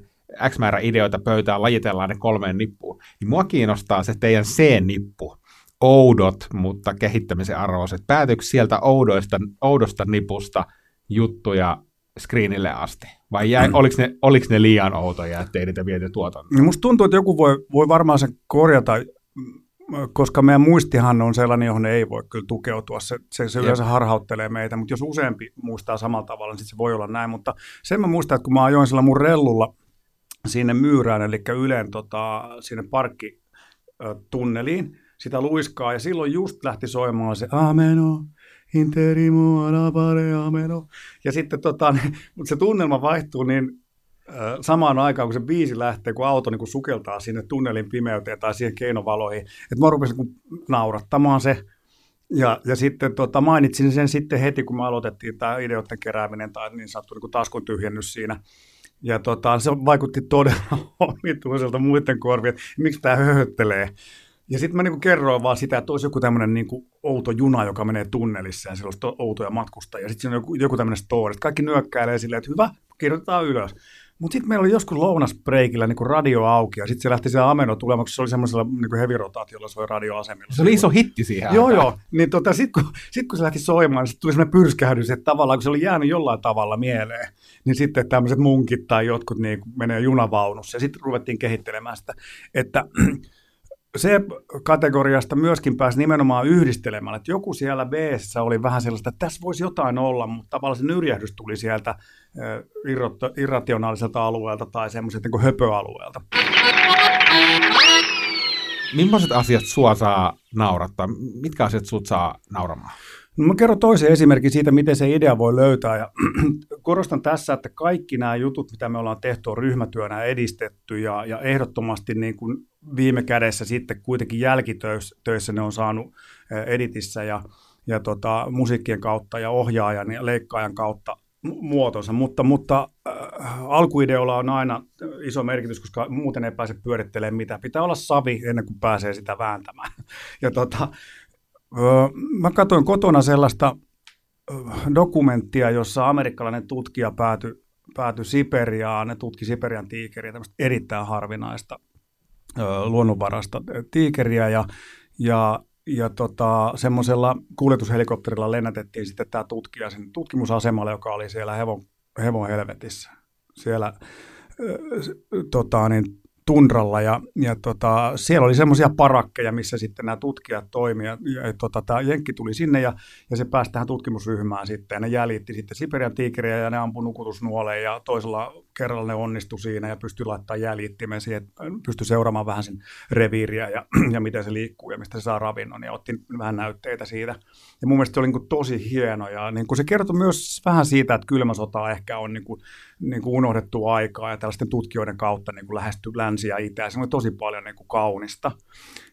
X määrä ideoita pöytään, lajitellaan ne kolmeen nippuun. Niin mua kiinnostaa se teidän C-nippu. Oudot, mutta kehittämisen arvoiset. Päätyykö sieltä oudoista, oudosta nipusta juttuja screenille asti? Vai jäi, mm. oliko, ne, oliko ne liian outoja, ettei niitä viety tuotantoon? Niin musta tuntuu, että joku voi, voi varmaan sen korjata koska meidän muistihan on sellainen, johon ei voi kyllä tukeutua. Se, se, se yleensä harhauttelee meitä, mutta jos useampi muistaa samalla tavalla, niin sitten se voi olla näin. Mutta sen mä muistan, että kun mä ajoin sillä mun rellulla sinne Myyrään, eli Ylen tota, sinne parkkitunneliin, sitä luiskaa, ja silloin just lähti soimaan se Ameno, interimo, alapare, ameno. Ja sitten tota, mutta se tunnelma vaihtuu niin samaan aikaan, kun se biisi lähtee, kun auto niin kun sukeltaa sinne tunnelin pimeyteen tai siihen keinovaloihin, että mä rupesin niin naurattamaan se. Ja, ja sitten tota, mainitsin sen sitten heti, kun me aloitettiin tämä ideoiden kerääminen tai niin sanottu niin taskun tyhjennys siinä. Ja tota, se vaikutti todella omituiselta muiden korvien, että miksi tämä höhöttelee. Ja sitten mä niin kerroin vaan sitä, että olisi joku tämmöinen niin outo juna, joka menee tunnelissa ja olisi outoja matkustajia. Sitten siinä on joku, joku tämmöinen story. Kaikki nyökkäilee silleen, että hyvä, kirjoitetaan ylös. Mutta sitten meillä oli joskus lounasbreikillä niin radio auki ja sitten se lähti se Ameno tulemaan, koska se oli semmoisella niin hevirotaatiolla soi radioasemilla. Se oli iso hitti siihen Joo, joo. Niin tota, sitten kun, sit, kun se lähti soimaan, niin tuli semmoinen pyrskähdys, että tavallaan kun se oli jäänyt jollain tavalla mieleen, niin sitten tämmöiset munkit tai jotkut niin menee junavaunussa ja sitten ruvettiin kehittelemään sitä, että se kategoriasta myöskin pääsi nimenomaan yhdistelemään, että joku siellä b oli vähän sellaista, että tässä voisi jotain olla, mutta tavallaan se nyrjähdys tuli sieltä irrationaaliselta alueelta tai semmoiselta niin höpöalueelta. Millaiset asiat sua saa naurattaa? Mitkä asiat sut saa nauramaan? No mä kerron toisen esimerkin siitä, miten se idea voi löytää. Ja korostan tässä, että kaikki nämä jutut, mitä me ollaan tehty, on ryhmätyönä edistetty ja, ja ehdottomasti niin kuin viime kädessä sitten kuitenkin jälkitöissä ne on saanut editissä ja, ja tota, musiikkien kautta ja ohjaajan ja leikkaajan kautta muotonsa, mutta, mutta äh, alkuideolla on aina iso merkitys, koska muuten ei pääse pyörittelemään mitään. Pitää olla savi ennen kuin pääsee sitä vääntämään. Ja tota, Mä katsoin kotona sellaista dokumenttia, jossa amerikkalainen tutkija päätyi, päätyi Siperiaan. Ne tutki Siperian tiikeriä, tämmöistä erittäin harvinaista luonnonvarasta tiikeriä. Ja, ja, ja tota, semmoisella kuljetushelikopterilla lennätettiin sitten tämä tutkija sen tutkimusasemalle, joka oli siellä hevon, hevon helvetissä. Siellä tota, niin, tundralla ja, ja tota, siellä oli semmoisia parakkeja, missä sitten nämä tutkijat toimivat. Ja, ja, tota, tämä Jenkki tuli sinne ja, ja se pääsi tähän tutkimusryhmään sitten ja ne jäljitti sitten Siperian tiikeriä ja ne ampui nukutusnuoleen ja toisella kerralla ne onnistui siinä ja pystyi laittamaan jäljittimen siihen, että pystyi seuraamaan vähän sen reviiriä ja, ja miten se liikkuu ja mistä se saa ravinnon ja otti vähän näytteitä siitä. Ja mun mielestä se oli niin kuin tosi hieno ja niin kuin se kertoi myös vähän siitä, että kylmä sota ehkä on niin kuin, niin kuin unohdettu aikaa ja tällaisten tutkijoiden kautta niin kuin lähesty länsi ja itä. Se oli tosi paljon niin kuin kaunista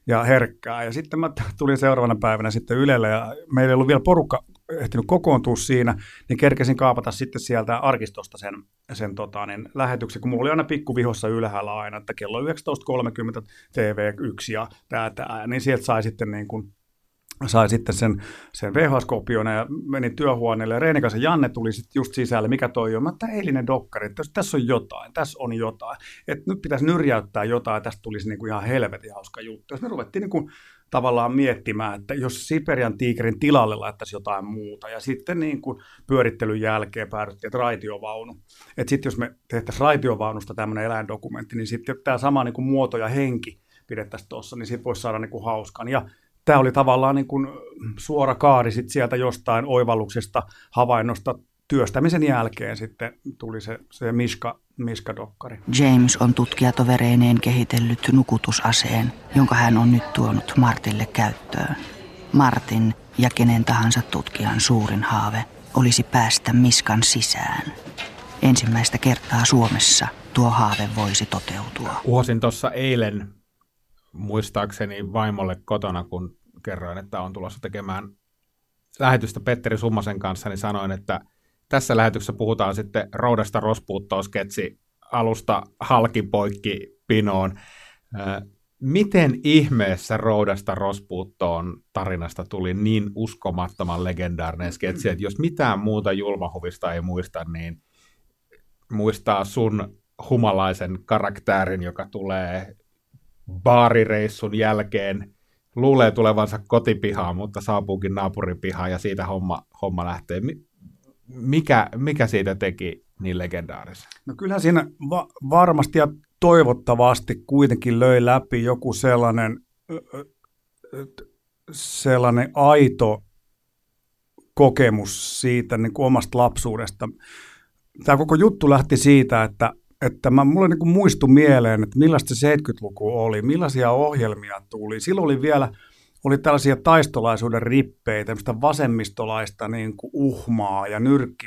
ja herkkää. Ja sitten mä tulin seuraavana päivänä sitten Ylelle ja meillä ei ollut vielä porukka ehtinyt kokoontua siinä, niin kerkesin kaapata sitten sieltä arkistosta sen, sen tota, niin, lähetyksen, kun mulla oli aina pikkuvihossa ylhäällä aina, että kello 19.30 TV1 ja tää, tää, niin sieltä sai sitten niin kuin, sai sitten sen, sen VHS-kopion ja menin työhuoneelle. Ja Reinikaisen Janne tuli sitten just sisälle, mikä toi on. Mä että eilinen dokkari, että tässä on jotain, tässä on jotain. Että nyt pitäisi nyrjäyttää jotain ja tästä tulisi niinku ihan helvetin hauska juttu. Jos me ruvettiin niinku tavallaan miettimään, että jos Siperian tiikerin tilalle laittaisi jotain muuta. Ja sitten niin kuin pyörittelyn jälkeen päädyttiin, että raitiovaunu. Että sitten jos me tehtäisiin raitiovaunusta tämmöinen eläindokumentti, niin sitten tämä sama niin kuin muoto ja henki pidettäisiin tuossa, niin siitä voisi saada niin kuin hauskan. Ja tämä oli tavallaan niin kuin suora kaari sit sieltä jostain oivalluksesta, havainnosta, työstämisen jälkeen sitten tuli se, se Miska, Miska-dokkari. James on tutkijatovereineen kehitellyt nukutusaseen, jonka hän on nyt tuonut Martille käyttöön. Martin ja kenen tahansa tutkijan suurin haave olisi päästä Miskan sisään. Ensimmäistä kertaa Suomessa tuo haave voisi toteutua. Uhosin tuossa eilen muistaakseni vaimolle kotona, kun kerroin, että on tulossa tekemään lähetystä Petteri Summasen kanssa, niin sanoin, että tässä lähetyksessä puhutaan sitten roudasta rospuuttoon sketsi alusta halkipoikki pinoon. Miten ihmeessä roudasta rospuuttoon tarinasta tuli niin uskomattoman legendaarinen sketsi, että jos mitään muuta julmahuvista ei muista, niin muistaa sun humalaisen karaktäärin, joka tulee baarireissun jälkeen luulee tulevansa kotipihaan, mutta saapuukin naapuripihaan ja siitä homma, homma lähtee. Mikä, mikä siitä teki niin legendaarisen? No kyllähän siinä va- varmasti ja toivottavasti kuitenkin löi läpi joku sellainen, sellainen aito kokemus siitä niin kuin omasta lapsuudesta. Tämä koko juttu lähti siitä, että että mä, mulle niin muistu mieleen, että millaista se 70-luku oli, millaisia ohjelmia tuli. Silloin oli vielä oli tällaisia taistolaisuuden rippeitä, tämmöistä vasemmistolaista niin kuin uhmaa ja nyrkki,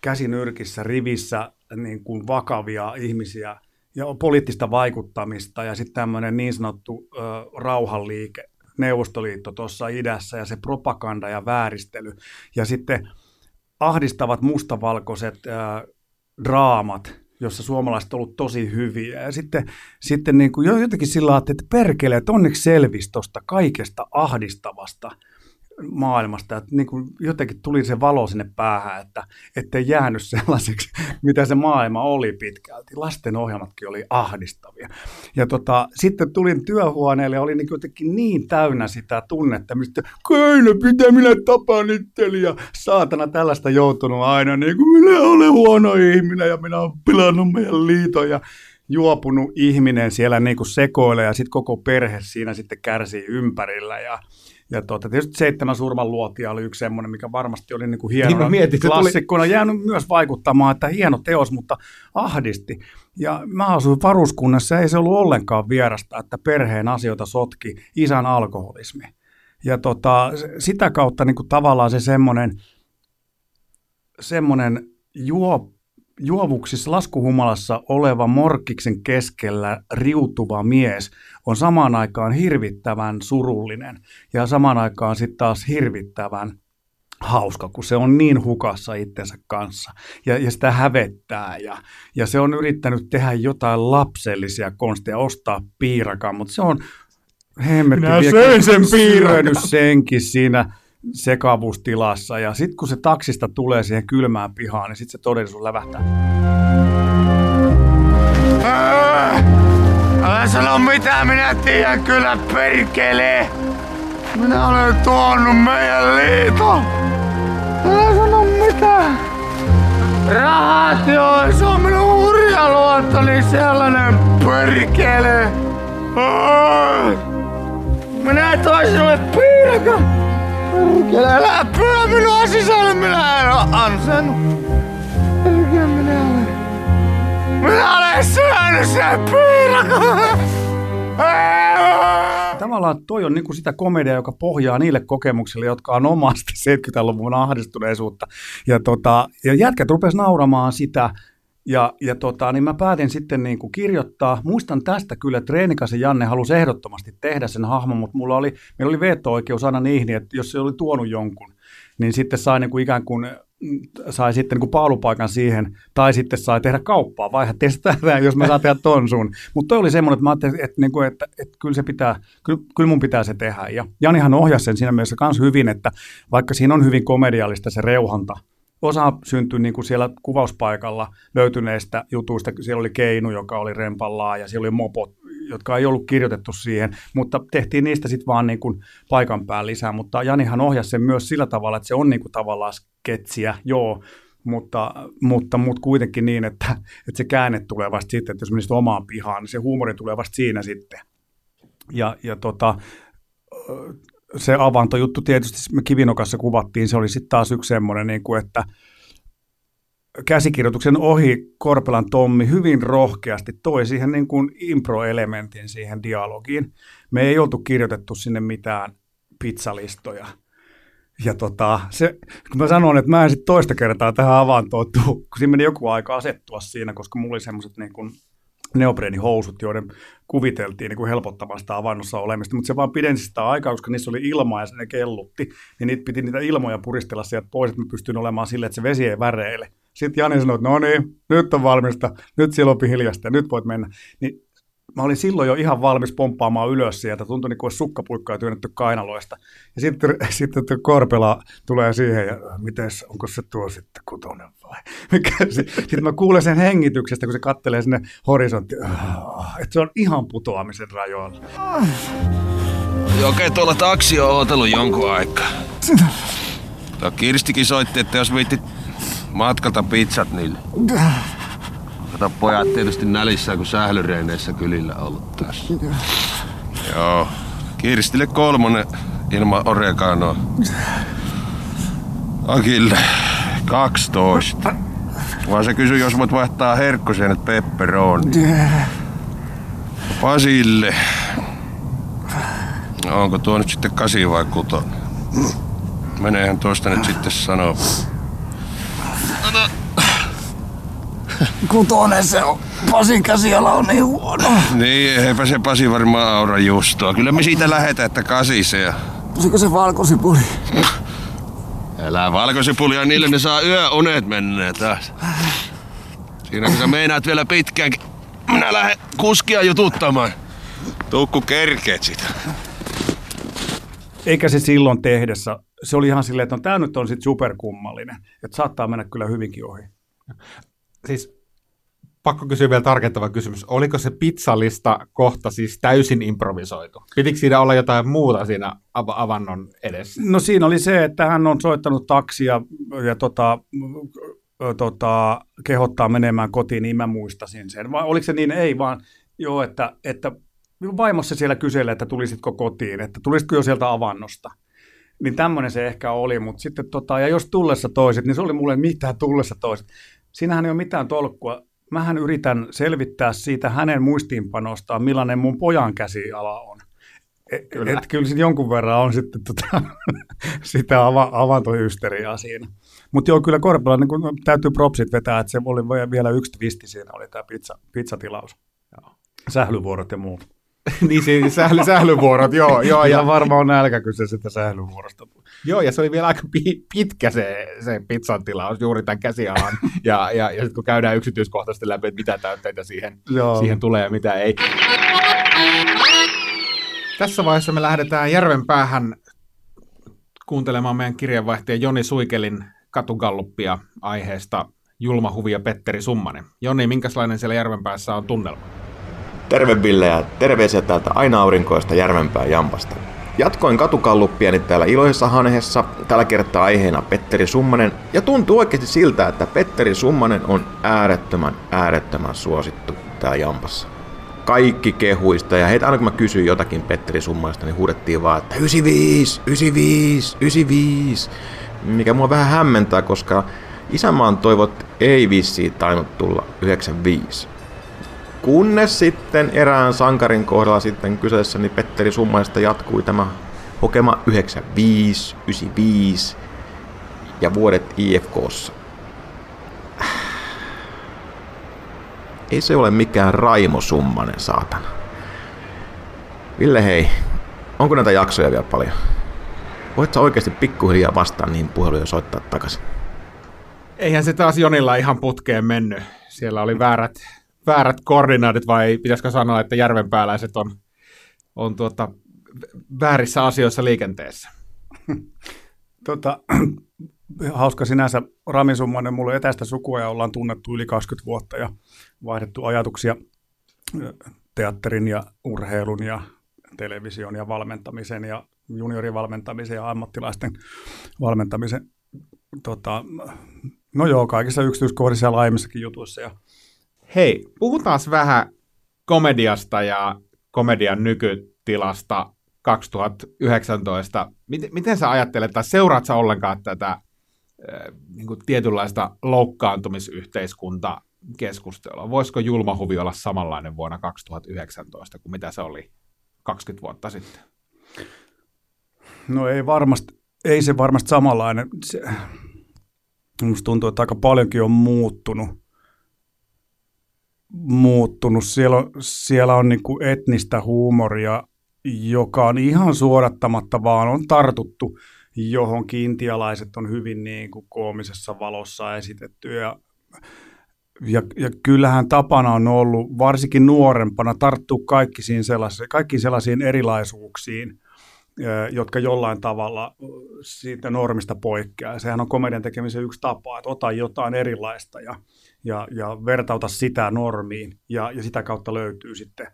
käsinyrkissä rivissä niin kuin vakavia ihmisiä ja poliittista vaikuttamista ja sitten tämmöinen niin sanottu ö, rauhanliike, Neuvostoliitto tuossa idässä ja se propaganda ja vääristely ja sitten ahdistavat mustavalkoiset ö, draamat, jossa suomalaiset on ollut tosi hyviä. Ja sitten, sitten niin kuin jotenkin sillä että perkele, että onneksi selvisi tuosta kaikesta ahdistavasta – maailmasta. Että niin kuin jotenkin tuli se valo sinne päähän, että ettei jäänyt sellaiseksi, mitä se maailma oli pitkälti. Lasten ohjelmatkin oli ahdistavia. Ja tota, sitten tulin työhuoneelle ja oli niin jotenkin niin täynnä sitä tunnetta, mistä kyllä pitää minä tapaan ja saatana tällaista joutunut aina, niin kuin minä olen huono ihminen ja minä olen pilannut meidän liiton ja juopunut ihminen siellä niin kuin sekoilee ja sitten koko perhe siinä sitten kärsii ympärillä ja ja tuota, tietysti seitsemän surmanluotia oli yksi semmoinen, mikä varmasti oli niin kuin hieno niin mietit, klassikkona. Tuli... Jäänyt myös vaikuttamaan, että hieno teos, mutta ahdisti. Ja mä asuin varuskunnassa, ei se ollut ollenkaan vierasta, että perheen asioita sotki isän alkoholismi. Ja tota, sitä kautta niin kuin tavallaan se semmoinen, semmoinen juo, juovuksissa laskuhumalassa oleva morkkiksen keskellä riutuva mies on samaan aikaan hirvittävän surullinen ja samaan aikaan sitten taas hirvittävän hauska, kun se on niin hukassa itsensä kanssa ja, ja sitä hävettää ja, ja se on yrittänyt tehdä jotain lapsellisia konsteja, ostaa piirakan, mutta se on hemmetti Minä söin sen piirakan. senkin siinä sekavuustilassa ja sitten kun se taksista tulee siihen kylmään pihaan, niin sitten se todellisuus lävähtää. Älä sano mitä minä tiedän kyllä perkele. Minä olen tuonut meidän liiton. Älä sano mitä. Rahat joo, se on minun hurja luottoni sellainen perkele! Minä toin sinulle piirakan! Perkele, älä pyö minua sisälle, minä en oo ansainnut. Perkele, minä olen... Minä olen syönyt sen piirakan! Tavallaan toi on niin kuin sitä komedia, joka pohjaa niille kokemuksille, jotka on omasta 70-luvun ahdistuneisuutta. Ja, tota, ja jätkät rupes nauramaan sitä, ja, ja tota, niin mä päätin sitten niin kuin kirjoittaa. Muistan tästä kyllä, että Treenikasen Janne halusi ehdottomasti tehdä sen hahmon, mutta mulla oli, meillä oli veto-oikeus aina niihin, että jos se oli tuonut jonkun, niin sitten sai niin kuin ikään kuin sai sitten niin kuin paalupaikan siihen, tai sitten sai tehdä kauppaa, vai testatään, jos mä saan tehdä ton sun. Mutta toi oli semmoinen, että mä ajattelin, että, niin kuin, että, että kyllä, se pitää, kyllä, kyllä mun pitää se tehdä. Ja Janihan ohjasi sen siinä mielessä myös hyvin, että vaikka siinä on hyvin komediallista se reuhanta, osa syntyi niin kuin siellä kuvauspaikalla löytyneistä jutuista. Siellä oli Keinu, joka oli rempallaan, ja siellä oli Mopot, jotka ei ollut kirjoitettu siihen, mutta tehtiin niistä sitten vaan niin kuin paikan päällä lisää. Mutta Janihan ohjasi sen myös sillä tavalla, että se on niin kuin tavallaan sketsiä, joo, mutta, mutta, mutta kuitenkin niin, että, että se käänne tulee vasta sitten, että jos menisit omaan pihaan, niin se huumori tulee vasta siinä sitten. Ja, ja tota, se avantojuttu tietysti me Kivinokassa kuvattiin, se oli sitten taas yksi semmoinen, niin kuin, että käsikirjoituksen ohi Korpelan Tommi hyvin rohkeasti toi siihen niin kuin impro-elementin siihen dialogiin. Me ei oltu kirjoitettu sinne mitään pizzalistoja. Ja tota, se, kun mä sanon, että mä en sitten toista kertaa tähän avantoon tuu, kun siinä meni joku aika asettua siinä, koska mulla oli semmoiset niin kuin neopreenihousut, joiden kuviteltiin niin kuin helpottamaan sitä avannossa olemista, mutta se vaan pidensi sitä aikaa, koska niissä oli ilmaa ja se ne kellutti, niin niitä piti niitä ilmoja puristella sieltä pois, että mä pystyin olemaan silleen, että se vesi ei väreile. Sitten Jani sanoi, että no niin, nyt on valmista, nyt siellä on hiljasta ja nyt voit mennä. Niin mä olin silloin jo ihan valmis pomppaamaan ylös sieltä, tuntui niin kuin sukkapuikkaa työnnetty kainaloista. Ja sitten, sitten Korpela tulee siihen ja miten onko se tuo sitten kutonen vai? Sitten mä kuulen sen hengityksestä, kun se kattelee sinne horisonttiin, että se on ihan putoamisen rajoilla. Okei, tuolla taksi on ootellut jonkun aikaa. Tuo Kirstikin soitti, että jos viittit matkalta pizzat niille. Kato pojat tietysti nälissään, kun sählyreineissä kylillä ollut tässä. Joo. Kirstille kolmonen ilman oreganoa. Akille 12. Vaan se kysyi, jos voit vaihtaa herkkosienet pepperoni. Pasille. Onko tuo nyt sitten kasi vai kuton? Meneehän tuosta nyt sitten sanoa. Kutonen se on. Pasin käsiala on niin huono. Niin, eipä se Pasi varmaan aura justoa. Kyllä me siitä lähetään, että kasisee. Pusiko se valkosipuli? Älä valkosipulia, niille ne saa yöunet mennä taas. Siinä kun sä meinaat vielä pitkäänkin, minä lähden kuskia jututtamaan. Tukku kerkeet sitä. Eikä se silloin tehdessä, se oli ihan silleen, että no, tämä nyt on sitten superkummallinen, että saattaa mennä kyllä hyvinkin ohi. Siis pakko kysyä vielä tarkentava kysymys. Oliko se pizzalista kohta siis täysin improvisoitu? Pitikö siinä olla jotain muuta siinä av- avannon edessä? No siinä oli se, että hän on soittanut taksia ja tota, tota, kehottaa menemään kotiin, niin mä muistasin sen. Vai oliko se niin? Ei, vaan joo, että, että vaimossa siellä kyselee, että tulisitko kotiin, että tulisitko jo sieltä avannosta. Niin tämmöinen se ehkä oli, mutta sitten tota, ja jos tullessa toiset, niin se oli mulle mitä tullessa toiset. Siinähän ei ole mitään tolkkua. Mähän yritän selvittää siitä hänen muistiinpanostaan, millainen mun pojan käsiala on. Et, kyllä. Et, kyllä sitten jonkun verran on sitten tota, sitä ava, avantohysteriaa siinä. Mutta joo, kyllä Korpela niin kun täytyy propsit vetää, että se oli vielä yksi twisti siinä, oli tämä pizza, pizzatilaus. Joo. Sählyvuorot ja muut. niin siis sähly, sählyvuorot, joo. joo ja varmaan on nälkä, kun se sitä sählyvuorosta. Joo, ja se oli vielä aika pi- pitkä se, se pizzan tilaus juuri tämän käsialan. ja ja, ja sitten kun käydään yksityiskohtaisesti läpi, että mitä täytteitä siihen, siihen tulee ja mitä ei. Tässä vaiheessa me lähdetään Järvenpäähän kuuntelemaan meidän kirjeenvaihtaja Joni Suikelin katugalluppia aiheesta Julma Huvi ja Petteri Summanen. Joni, minkälainen siellä Järvenpäässä on tunnelma? Terve Ville ja terveisiä täältä aina aurinkoista Järvenpää Jampasta. Jatkoin katukalluppiani täällä iloisessa hanhessa, tällä kertaa aiheena Petteri Summanen, ja tuntuu oikeasti siltä, että Petteri Summanen on äärettömän, äärettömän suosittu täällä Jampassa. kaikki kehuista ja heitä aina kun mä kysyin jotakin Petteri Summalasta, niin huudettiin vaan, että 95, 95, 95, mikä mua vähän hämmentää, koska Isämaan toivot ei vissiin tainnut tulla 95. Kunnes sitten erään sankarin kohdalla sitten kyseessä, niin Petteri Summaista jatkui tämä hokema 95, 95 ja vuodet IFKssa. Ei se ole mikään Raimo Summanen, saatana. Ville hei, onko näitä jaksoja vielä paljon? Voit sä oikeasti pikkuhiljaa vastaan niihin puheluja soittaa takaisin? Eihän se taas Jonilla ihan putkeen mennyt. Siellä oli väärät, väärät koordinaatit, vai pitäisikö sanoa, että järvenpääläiset on, on tuota, väärissä asioissa liikenteessä? Tota, hauska sinänsä. Rami Summanen, mulla on etäistä sukua ja ollaan tunnettu yli 20 vuotta ja vaihdettu ajatuksia teatterin ja urheilun ja television ja valmentamisen ja juniorivalmentamisen ja ammattilaisten valmentamisen tota, no joo, kaikissa yksityiskohdissa ja laajemmissakin jutuissa. Ja... Hei, puhutaan vähän komediasta ja komedian nykytilasta 2019. Miten, miten sä ajattelet, tai seuraat sä ollenkaan tätä äh, niin kuin tietynlaista loukkaantumisyhteiskunta keskustelua? Voisiko julmahuvi olla samanlainen vuonna 2019 kuin mitä se oli 20 vuotta sitten? No ei varmasti, ei se varmasti samanlainen. Se, Minusta tuntuu, että aika paljonkin on muuttunut. Muuttunut. Siellä on, siellä on niin kuin etnistä huumoria, joka on ihan suodattamatta, vaan on tartuttu johon kiintialaiset on hyvin niin kuin koomisessa valossa esitetty. Ja, ja, ja kyllähän tapana on ollut, varsinkin nuorempana, tarttuu kaikki sellaisiin, kaikki sellaisiin erilaisuuksiin, jotka jollain tavalla siitä normista poikkeaa. Sehän on komedian tekemisen yksi tapa, että ota jotain erilaista ja, ja, ja vertauta sitä normiin ja, ja sitä kautta löytyy sitten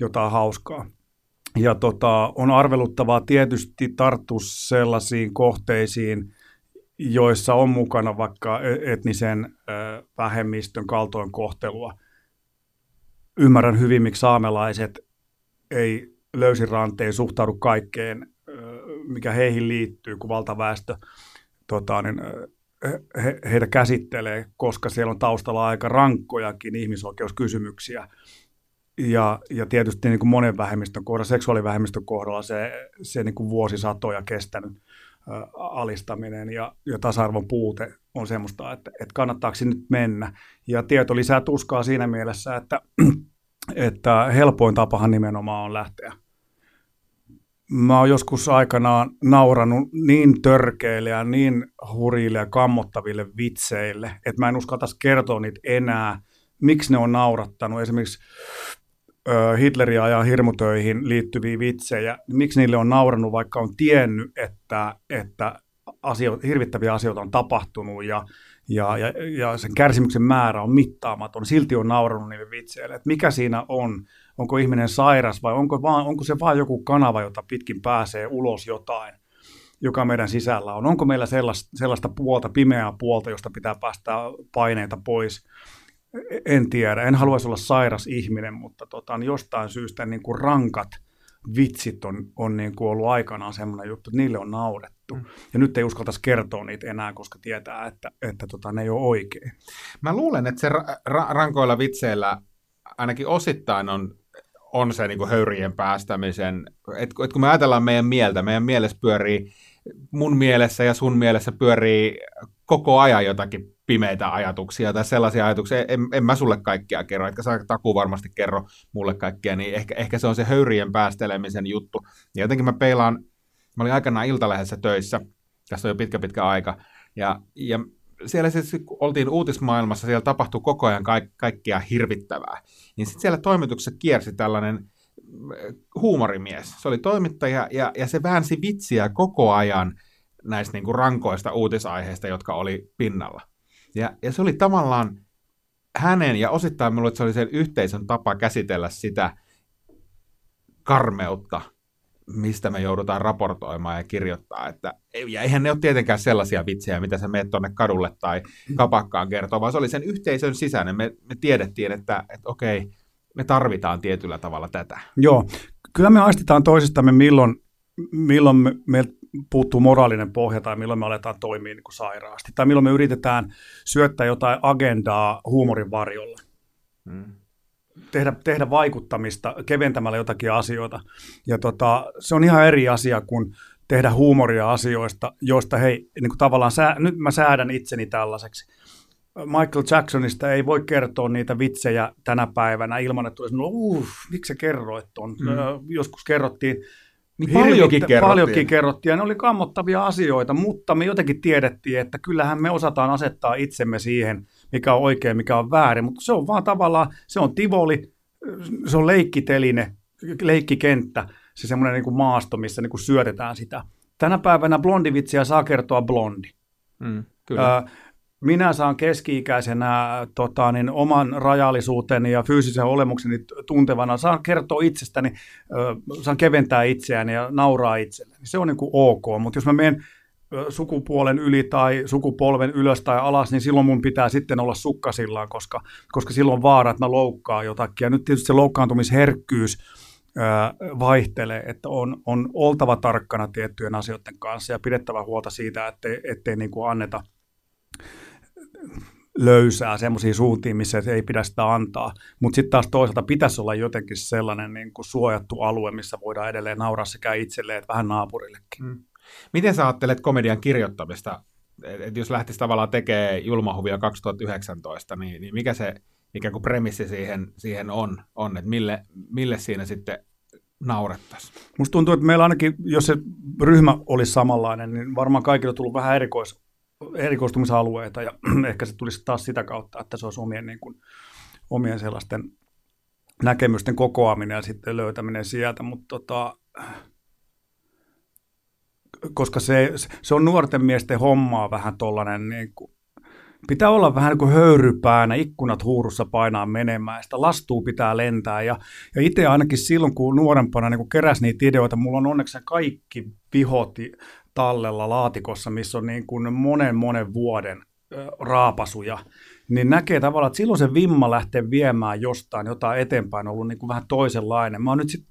jotain hauskaa. Ja tota, on arveluttavaa tietysti tarttua sellaisiin kohteisiin, joissa on mukana vaikka e-, etnisen vähemmistön kaltoinkohtelua. Ymmärrän hyvin, miksi saamelaiset ei löysin ranteen suhtaudu kaikkeen, mikä heihin liittyy, kun valtaväestö tota, niin, he, heitä käsittelee, koska siellä on taustalla aika rankkojakin ihmisoikeuskysymyksiä. Ja, ja tietysti niin kuin monen vähemmistön kohdalla, seksuaalivähemmistön kohdalla se, se niin kuin vuosisatoja kestänyt ä, alistaminen ja, ja tasa-arvon puute on semmoista, että, että kannattaako nyt mennä. Ja tieto lisää tuskaa siinä mielessä, että, että helpoin tapahan nimenomaan on lähteä mä oon joskus aikanaan nauranut niin törkeille ja niin hurille ja kammottaville vitseille, että mä en uskaltaisi kertoa niitä enää, miksi ne on naurattanut. Esimerkiksi Hitleria ja hirmutöihin liittyviä vitsejä, miksi niille on naurannut, vaikka on tiennyt, että, että asio, hirvittäviä asioita on tapahtunut ja, ja, ja, ja sen kärsimyksen määrä on mittaamaton. Silti on naurannut niille vitseille. Että mikä siinä on? Onko ihminen sairas vai onko, vaan, onko se vain joku kanava, jota pitkin pääsee ulos jotain, joka meidän sisällä on. Onko meillä sellaista, sellaista puolta, pimeää puolta, josta pitää päästää paineita pois? En tiedä, en haluaisi olla sairas ihminen, mutta tota, niin jostain syystä niin kuin rankat vitsit on, on niin kuin ollut aikanaan semmoinen juttu, että niille on naurettu. Mm. Ja nyt ei uskaltaisi kertoa niitä enää, koska tietää, että, että tota, ne ei ole oikein. Mä luulen, että se ra- ra- rankoilla vitseillä ainakin osittain on on se niin kuin höyrien päästämisen, että et kun me ajatellaan meidän mieltä, meidän mielessä pyörii, mun mielessä ja sun mielessä pyörii koko ajan jotakin pimeitä ajatuksia tai sellaisia ajatuksia, en, en mä sulle kaikkia kerro, etkä sä taku varmasti kerro mulle kaikkia, niin ehkä, ehkä se on se höyrien päästelemisen juttu. Ja jotenkin mä peilaan, mä olin aikanaan Iltalehdessä töissä, tässä on jo pitkä pitkä aika, ja, ja siellä siis, kun oltiin uutismaailmassa, siellä tapahtui koko ajan kaik- kaikkia hirvittävää. Niin sitten siellä toimituksessa kiersi tällainen äh, huumorimies. Se oli toimittaja ja, ja se väänsi vitsiä koko ajan näistä niin kuin rankoista uutisaiheista, jotka oli pinnalla. Ja, ja se oli tavallaan hänen ja osittain minulle se oli sen yhteisön tapa käsitellä sitä karmeutta, mistä me joudutaan raportoimaan ja kirjoittaa. Että, ja eihän ne ole tietenkään sellaisia vitsejä, mitä sä meet tuonne kadulle tai kapakkaan kertoo, vaan se oli sen yhteisön sisäinen. Me, me tiedettiin, että, että okei, me tarvitaan tietyllä tavalla tätä. Joo, kyllä me aistitaan toisistamme, milloin, milloin me, meiltä puuttuu moraalinen pohja tai milloin me aletaan toimia niin kuin sairaasti. Tai milloin me yritetään syöttää jotain agendaa huumorin varjolla. Hmm. Tehdä, tehdä vaikuttamista keventämällä jotakin asioita. Ja tota, se on ihan eri asia kuin tehdä huumoria asioista, joista hei, niin kuin tavallaan sää, nyt mä säädän itseni tällaiseksi. Michael Jacksonista ei voi kertoa niitä vitsejä tänä päivänä ilman, että tulisi, no, uh, miksi sä kerroit ton? Mm. Joskus kerrottiin niin paljonkin kerrottiin. Paljonkin kerrottiin, ja ne oli kammottavia asioita, mutta me jotenkin tiedettiin, että kyllähän me osataan asettaa itsemme siihen, mikä on oikein, mikä on väärin, mutta se on vaan tavallaan, se on tivoli, se on leikkiteline, leikkikenttä, se semmoinen niin kuin maasto, missä niin kuin syötetään sitä. Tänä päivänä blondivitsiä saa kertoa blondi. Mm, kyllä. Ö, minä saan keski-ikäisenä tota, niin oman rajallisuuteni ja fyysisen olemukseni tuntevana, saan kertoa itsestäni, ö, saan keventää itseäni ja nauraa itselleni. Se on niin kuin ok, mutta jos mä menen sukupuolen yli tai sukupolven ylös tai alas, niin silloin mun pitää sitten olla sukkasillaan, koska, koska silloin vaara, että mä loukkaan jotakin. Ja nyt tietysti se loukkaantumisherkkyys vaihtelee, että on, on oltava tarkkana tiettyjen asioiden kanssa ja pidettävä huolta siitä, ettei, ettei niin kuin anneta – löysää semmoisiin suuntiin, missä ei pidä sitä antaa. Mutta sitten taas toisaalta pitäisi olla jotenkin sellainen niin kuin suojattu alue, missä voidaan edelleen nauraa sekä itselleen että vähän naapurillekin. Mm. Miten sä ajattelet komedian kirjoittamista? Et jos lähtisi tavallaan tekemään julmahuvia 2019, niin, niin mikä se ikään kuin premissi siihen, siihen on, on että mille, mille siinä sitten naurettaisiin? Musta tuntuu, että meillä ainakin, jos se ryhmä olisi samanlainen, niin varmaan kaikille on tullut vähän erikois, erikoistumisalueita ja ehkä se tulisi taas sitä kautta, että se olisi omien, niin kuin, omien sellaisten näkemysten kokoaminen ja sitten löytäminen sieltä, mutta tota, koska se, se on nuorten miesten hommaa vähän tollainen niin kuin, pitää olla vähän niin kuin höyrypäänä, ikkunat huurussa painaa menemään, sitä lastuu pitää lentää. Ja, ja itse ainakin silloin, kun nuorempana niin kun keräsi niitä ideoita, mulla on onneksi kaikki pihot tallella laatikossa, missä on niin kuin monen monen vuoden raapasuja, niin näkee tavallaan, että silloin se vimma lähtee viemään jostain jotain eteenpäin on ollut niin kuin vähän toisenlainen. Mä oon nyt sit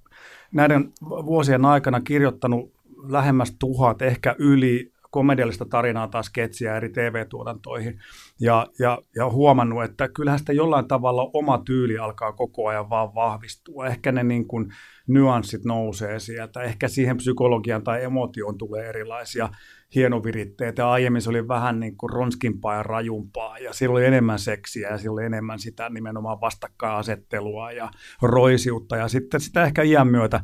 näiden vuosien aikana kirjoittanut lähemmäs tuhat, ehkä yli komediallista tarinaa tai sketsiä eri TV-tuotantoihin ja, ja, ja huomannut, että kyllähän sitä jollain tavalla oma tyyli alkaa koko ajan vaan vahvistua. Ehkä ne niin kuin nyanssit nousee sieltä, ehkä siihen psykologian tai emotioon tulee erilaisia hienoviritteitä. Aiemmin se oli vähän niin kuin ronskimpaa ja rajumpaa ja siellä oli enemmän seksiä ja siellä oli enemmän sitä nimenomaan vastakkainasettelua ja roisiutta ja sitten sitä ehkä iän myötä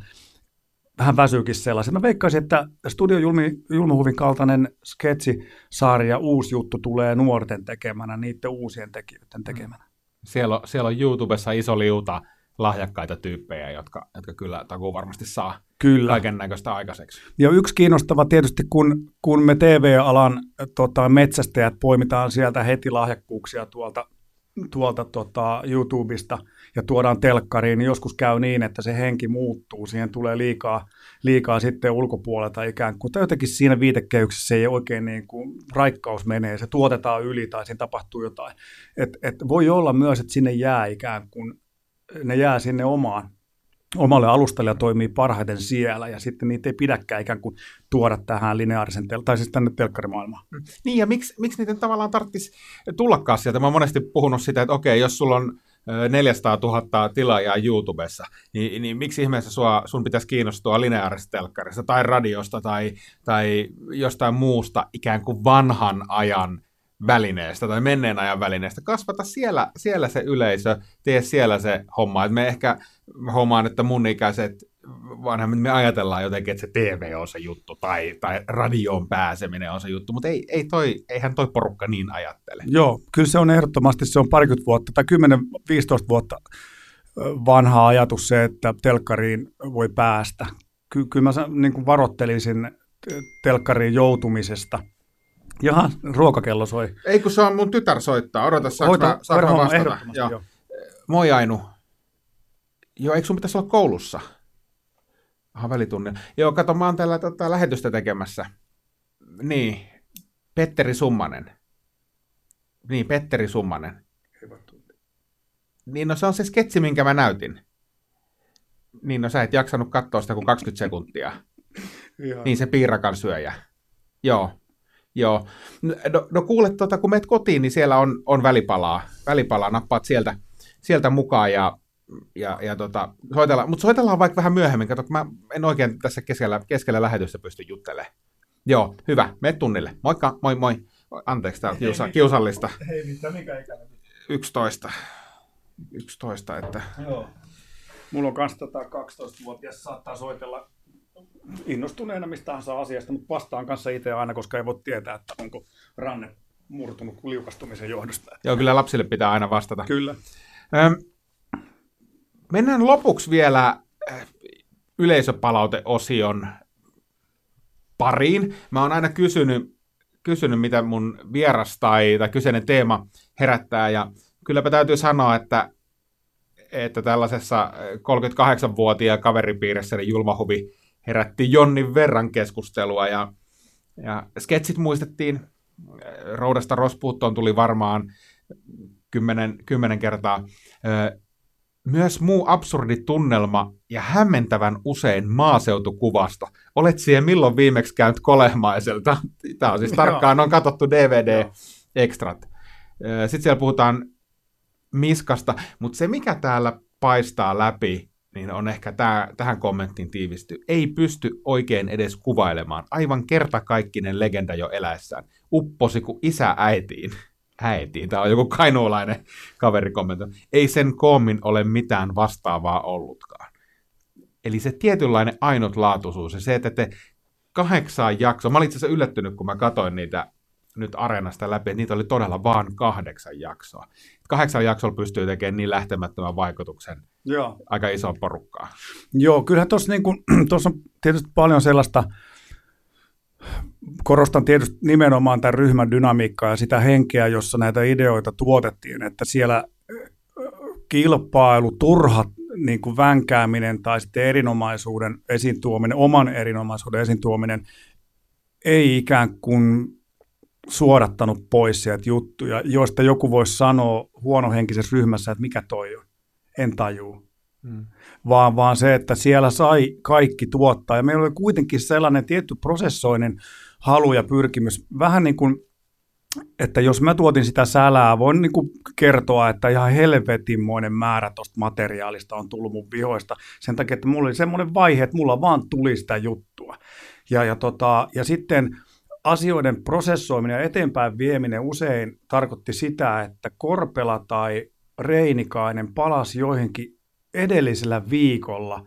vähän väsyykin sellaisen. Mä veikkaisin, että Studio Julmi, Julmahuvin kaltainen sketsisarja, uusi juttu tulee nuorten tekemänä, niiden uusien tekijöiden tekemänä. Siellä on, siellä on YouTubessa iso liuta lahjakkaita tyyppejä, jotka, jotka kyllä takuu varmasti saa kyllä. kaiken näköistä aikaiseksi. Ja yksi kiinnostava tietysti, kun, kun me TV-alan tota, metsästäjät poimitaan sieltä heti lahjakkuuksia tuolta tuolta tota, YouTubesta ja tuodaan telkkariin, niin joskus käy niin, että se henki muuttuu. Siihen tulee liikaa, liikaa sitten ulkopuolelta ikään kuin, tai jotenkin siinä viitekehyksessä ei oikein niin kuin raikkaus menee, se tuotetaan yli tai siinä tapahtuu jotain. Et, et voi olla myös, että sinne jää ikään kuin, ne jää sinne omaan omalle alustalle ja toimii parhaiten siellä, ja sitten niitä ei pidäkään ikään kuin tuoda tähän lineaarisen, tel- tai siis tänne telkkarimaailmaan. Mm. Niin, ja miksi, miksi niiden tavallaan tarvitsisi tullakaan sieltä? Mä oon monesti puhunut sitä, että okei, jos sulla on 400 000 tilaajaa YouTubessa, niin, niin miksi ihmeessä sua, sun pitäisi kiinnostua lineaarisesta tai radiosta tai, tai jostain muusta ikään kuin vanhan ajan välineestä tai menneen ajan välineestä. Kasvata siellä, siellä se yleisö, tee siellä se homma. Et me ehkä hommaan, että mun ikäiset vanhemmin me ajatellaan jotenkin, että se TV on se juttu tai, tai radioon pääseminen on se juttu, mutta ei, ei toi, eihän toi porukka niin ajattele. Joo, kyllä se on ehdottomasti, se on parikymmentä vuotta tai 10-15 vuotta vanha ajatus se, että telkkariin voi päästä. Ky- kyllä mä niin kuin varoittelisin telkkariin joutumisesta – Jaha, ruokakello soi. Ei kun se on mun tytär soittaa. Odota, saanko mä, mä vastata? Joo. Moi Ainu. Joo, eikö sun pitäisi olla koulussa? Aha, välitunnin. Joo, kato, mä oon täällä tota, lähetystä tekemässä. Niin, Petteri Summanen. Niin, Petteri Summanen. Niin no se on se sketsi, minkä mä näytin. Niin no sä et jaksanut katsoa sitä kuin 20 sekuntia. Ihan. Niin se piirakan syöjä. Joo. Joo. No, no kuule, tota, kun meet kotiin, niin siellä on, on välipalaa. Välipalaa nappaat sieltä, sieltä mukaan ja, ja, ja tota, soitellaan. Mutta soitellaan vaikka vähän myöhemmin. Kato, mä en oikein tässä keskellä, keskellä lähetystä pysty juttelemaan. Joo, hyvä. Me tunnille. Moikka, moi moi. Anteeksi, tää on kiusa, kiusallista. Hei, mitä, mikä ikäinen? 11. 11, että Joo. Mulla on kanssa tota 12-vuotias saattaa soitella innostuneena mistä tahansa asiasta, mutta vastaan kanssa itse aina, koska ei voi tietää, että onko ranne murtunut liukastumisen johdosta. joo, kyllä lapsille pitää aina vastata. Kyllä. Öm, mennään lopuksi vielä äh, yleisöpalauteosion pariin. Mä oon aina kysynyt, kysynyt mitä mun vieras tai, tai kyseinen teema herättää, ja kylläpä täytyy sanoa, että, että tällaisessa äh, 38-vuotiaan kaveripiirissä niin julmahuvi herätti jonnin verran keskustelua, ja, ja sketsit muistettiin, äh, Roudasta Rospuuttoon tuli varmaan kymmenen, kymmenen kertaa. Myös muu absurdi tunnelma ja hämmentävän usein maaseutukuvasta. Olet siihen milloin viimeksi käynyt kolehmaiselta? Tämä on siis tarkkaan, on katsottu DVD-ekstrat. Sitten siellä puhutaan miskasta, mutta se mikä täällä paistaa läpi, niin on ehkä tää, tähän kommenttiin tiivisty. Ei pysty oikein edes kuvailemaan. Aivan kertakaikkinen legenda jo eläessään. Upposi kuin isä äitiin äitiin. Tämä on joku kainuulainen kaveri kommentoinut. Ei sen koommin ole mitään vastaavaa ollutkaan. Eli se tietynlainen ainutlaatuisuus ja se, että te kahdeksan jaksoa, mä olin itse asiassa yllättynyt, kun mä katsoin niitä nyt areenasta läpi, että niitä oli todella vaan kahdeksan jaksoa. Kahdeksan jaksolla pystyy tekemään niin lähtemättömän vaikutuksen Joo. aika isoon porukkaan. Joo, kyllähän tuossa niin on tietysti paljon sellaista, korostan tietysti nimenomaan tämän ryhmän dynamiikkaa ja sitä henkeä, jossa näitä ideoita tuotettiin, että siellä kilpailu, turha niin kuin vänkääminen tai sitten erinomaisuuden esiin tuominen, oman erinomaisuuden esiin tuominen ei ikään kuin suodattanut pois sieltä juttuja, joista joku voisi sanoa huonohenkisessä ryhmässä, että mikä toi on. En tajuu. Hmm. Vaan, vaan se, että siellä sai kaikki tuottaa. Ja meillä oli kuitenkin sellainen tietty prosessoinen halu ja pyrkimys. Vähän niin kuin, että jos mä tuotin sitä sälää, voin niin kuin kertoa, että ihan helvetinmoinen määrä tuosta materiaalista on tullut mun vihoista. Sen takia, että mulla oli semmoinen vaihe, että mulla vaan tuli sitä juttua. Ja, ja, tota, ja sitten asioiden prosessoiminen ja eteenpäin vieminen usein tarkoitti sitä, että Korpela tai Reinikainen palasi joihinkin edellisellä viikolla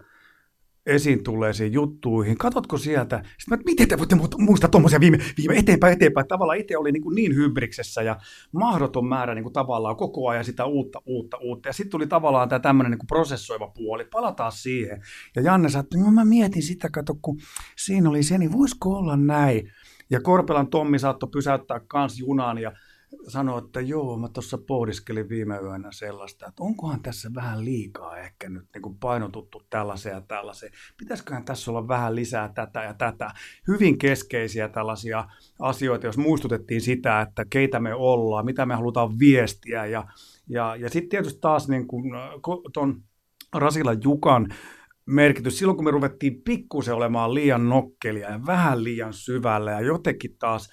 esiin tulleisiin juttuihin. Katotko sieltä? Sitten mä, miten te voitte muistaa tuommoisia viime, viime eteenpäin, eteenpäin. Tavallaan itse oli niin, niin hybriksessä ja mahdoton määrä niin kuin tavallaan koko ajan sitä uutta, uutta, uutta. Ja sitten tuli tavallaan tämä tämmöinen niin prosessoiva puoli. Palataan siihen. Ja Janne että no mä mietin sitä, kato, kun siinä oli se, niin voisiko olla näin? Ja Korpelan Tommi saattoi pysäyttää kans junan ja sanoi, että joo, mä tuossa pohdiskelin viime yönä sellaista, että onkohan tässä vähän liikaa ehkä nyt niin kuin painotuttu tällaiseen ja tällaiseen. Pitäisiköhän tässä olla vähän lisää tätä ja tätä. Hyvin keskeisiä tällaisia asioita, jos muistutettiin sitä, että keitä me ollaan, mitä me halutaan viestiä. Ja, ja, ja sitten tietysti taas niin kuin ton Rasila Jukan merkitys. Silloin kun me ruvettiin pikkusen olemaan liian nokkelia ja vähän liian syvällä ja jotenkin taas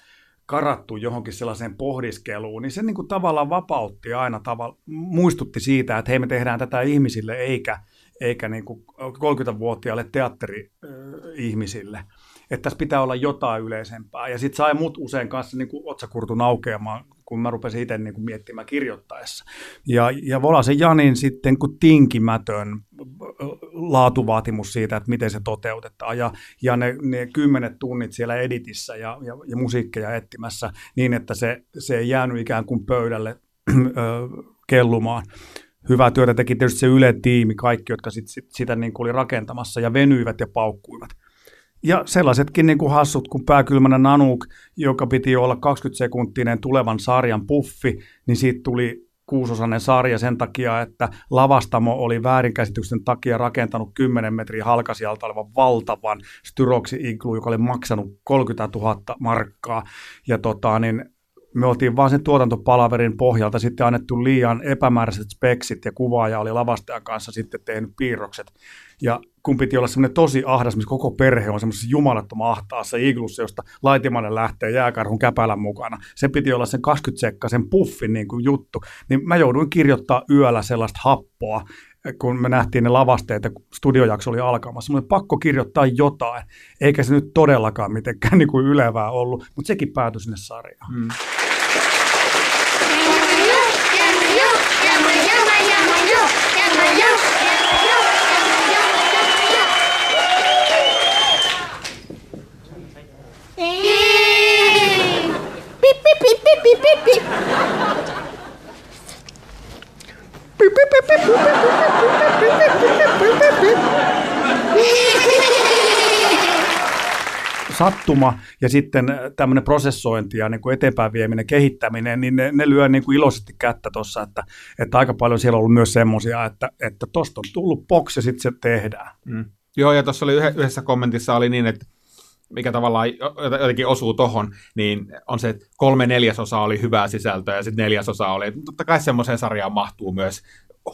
karattu johonkin sellaiseen pohdiskeluun, niin se niin kuin tavallaan vapautti aina, tavalla, muistutti siitä, että hei me tehdään tätä ihmisille eikä, eikä niin kuin 30-vuotiaille teatteri-ihmisille. Että tässä pitää olla jotain yleisempää. Ja sitten sai mut usein kanssa niin kuin otsakurtun aukeamaan, kun mä rupesin itse niin kuin miettimään kirjoittaessa. Ja, ja Volasen Janin sitten kun tinkimätön laatuvaatimus siitä, että miten se toteutetaan. Ja, ja ne, ne kymmenet tunnit siellä editissä ja, ja, ja musiikkeja etsimässä niin, että se, se ei jäänyt ikään kuin pöydälle kellumaan. Hyvää työtä teki tietysti se Yle-tiimi, kaikki, jotka sit, sit, sitä niin kuin oli rakentamassa ja venyivät ja paukkuivat. Ja sellaisetkin niin kuin hassut kuin pääkylmänä Nanuk, joka piti olla 20-sekuntinen tulevan sarjan puffi, niin siitä tuli kuusosainen sarja sen takia, että lavastamo oli väärinkäsityksen takia rakentanut 10 metriä halkasijalta olevan valtavan styroksi iglu, joka oli maksanut 30 000 markkaa. Ja tota, niin me oltiin vaan sen tuotantopalaverin pohjalta sitten annettu liian epämääräiset speksit ja kuvaaja oli lavastajan kanssa sitten tehnyt piirrokset. Ja kun piti olla semmoinen tosi ahdas, missä koko perhe on semmoisessa jumalattoman ahtaassa iglussa, josta laitimainen lähtee jääkarhun käpälän mukana. Se piti olla sen 20 sekka, sen puffin niin kuin juttu. Niin mä jouduin kirjoittaa yöllä sellaista happoa, kun me nähtiin ne lavasteet ja studiojakso oli alkamassa. Mun pakko kirjoittaa jotain, eikä se nyt todellakaan mitenkään niin kuin ylevää ollut, mutta sekin päätyi sinne sarjaan. Mm. Sattuma ja sitten tämmöinen prosessointi ja niin kuin eteenpäin vieminen, kehittäminen, niin ne, ne lyö niin kuin iloisesti kättä tuossa, että, että aika paljon siellä on ollut myös semmoisia, että että tosta on tullut box ja sitten se tehdään. Mm. Joo, ja tuossa oli yhdessä kommentissa oli niin, että mikä tavallaan jotenkin osuu tohon, niin on se, että kolme neljäsosa oli hyvää sisältöä ja sitten neljäsosa oli, totta kai semmoiseen sarjaan mahtuu myös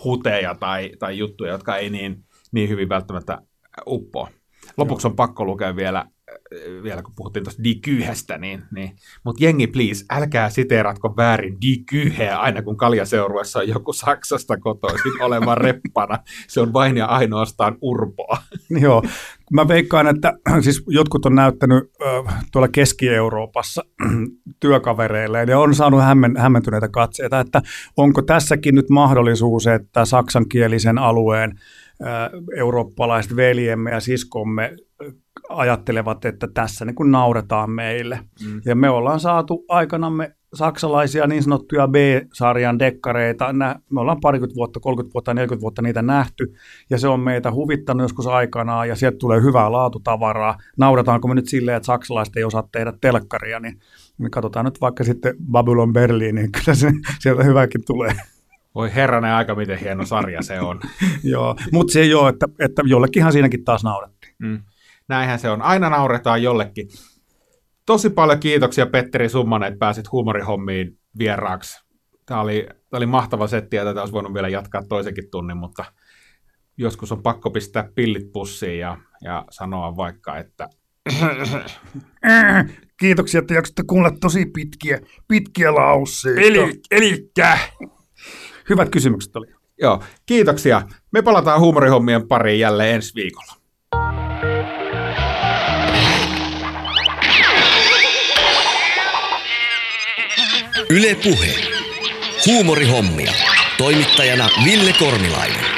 huteja tai, tai juttuja, jotka ei niin, niin hyvin välttämättä uppoa. Lopuksi on pakko lukea vielä vielä kun puhuttiin tuosta dikyhestä, niin, niin mutta jengi please, älkää siteeratko väärin dikyheä aina kun kaljaseuruessa on joku Saksasta kotoisin oleva reppana. Se on vain ja ainoastaan urpoa. Joo, mä veikkaan, että siis jotkut on näyttänyt äh, tuolla Keski-Euroopassa työkavereille ja on saanut hämmen, hämmentyneitä katseita, että onko tässäkin nyt mahdollisuus, että saksankielisen alueen eurooppalaiset veljemme ja siskomme ajattelevat, että tässä niin kuin nauretaan meille. Mm. Ja me ollaan saatu aikanamme saksalaisia niin sanottuja B-sarjan dekkareita. Me ollaan parikymmentä vuotta, 30 vuotta, 40 vuotta niitä nähty, ja se on meitä huvittanut joskus aikanaan, ja sieltä tulee hyvää laatutavaraa. Naurataanko me nyt silleen, että saksalaiset ei osaa tehdä telkkaria, niin, niin katsotaan nyt vaikka sitten Babylon Berliin, niin kyllä se, sieltä hyväkin tulee. Voi herranen aika, miten hieno sarja se on. Joo, mutta se ei ole, että, että jollekinhan siinäkin taas naurettiin. Mm. Näinhän se on. Aina nauretaan jollekin. Tosi paljon kiitoksia Petteri Summanen, että pääsit huumorihommiin vieraaksi. Tämä oli, tämä oli mahtava setti ja tätä olisi voinut vielä jatkaa toisenkin tunnin, mutta joskus on pakko pistää pillit pussiin ja, ja sanoa vaikka, että Kiitoksia, että jaksatte kuunnella tosi pitkiä, pitkiä lauseita. Eli, elikkä. Hyvät kysymykset oli. Joo, kiitoksia. Me palataan huumorihommien pariin jälleen ensi viikolla. Yle Puhe. Huumorihommia. Toimittajana Ville Kornilainen.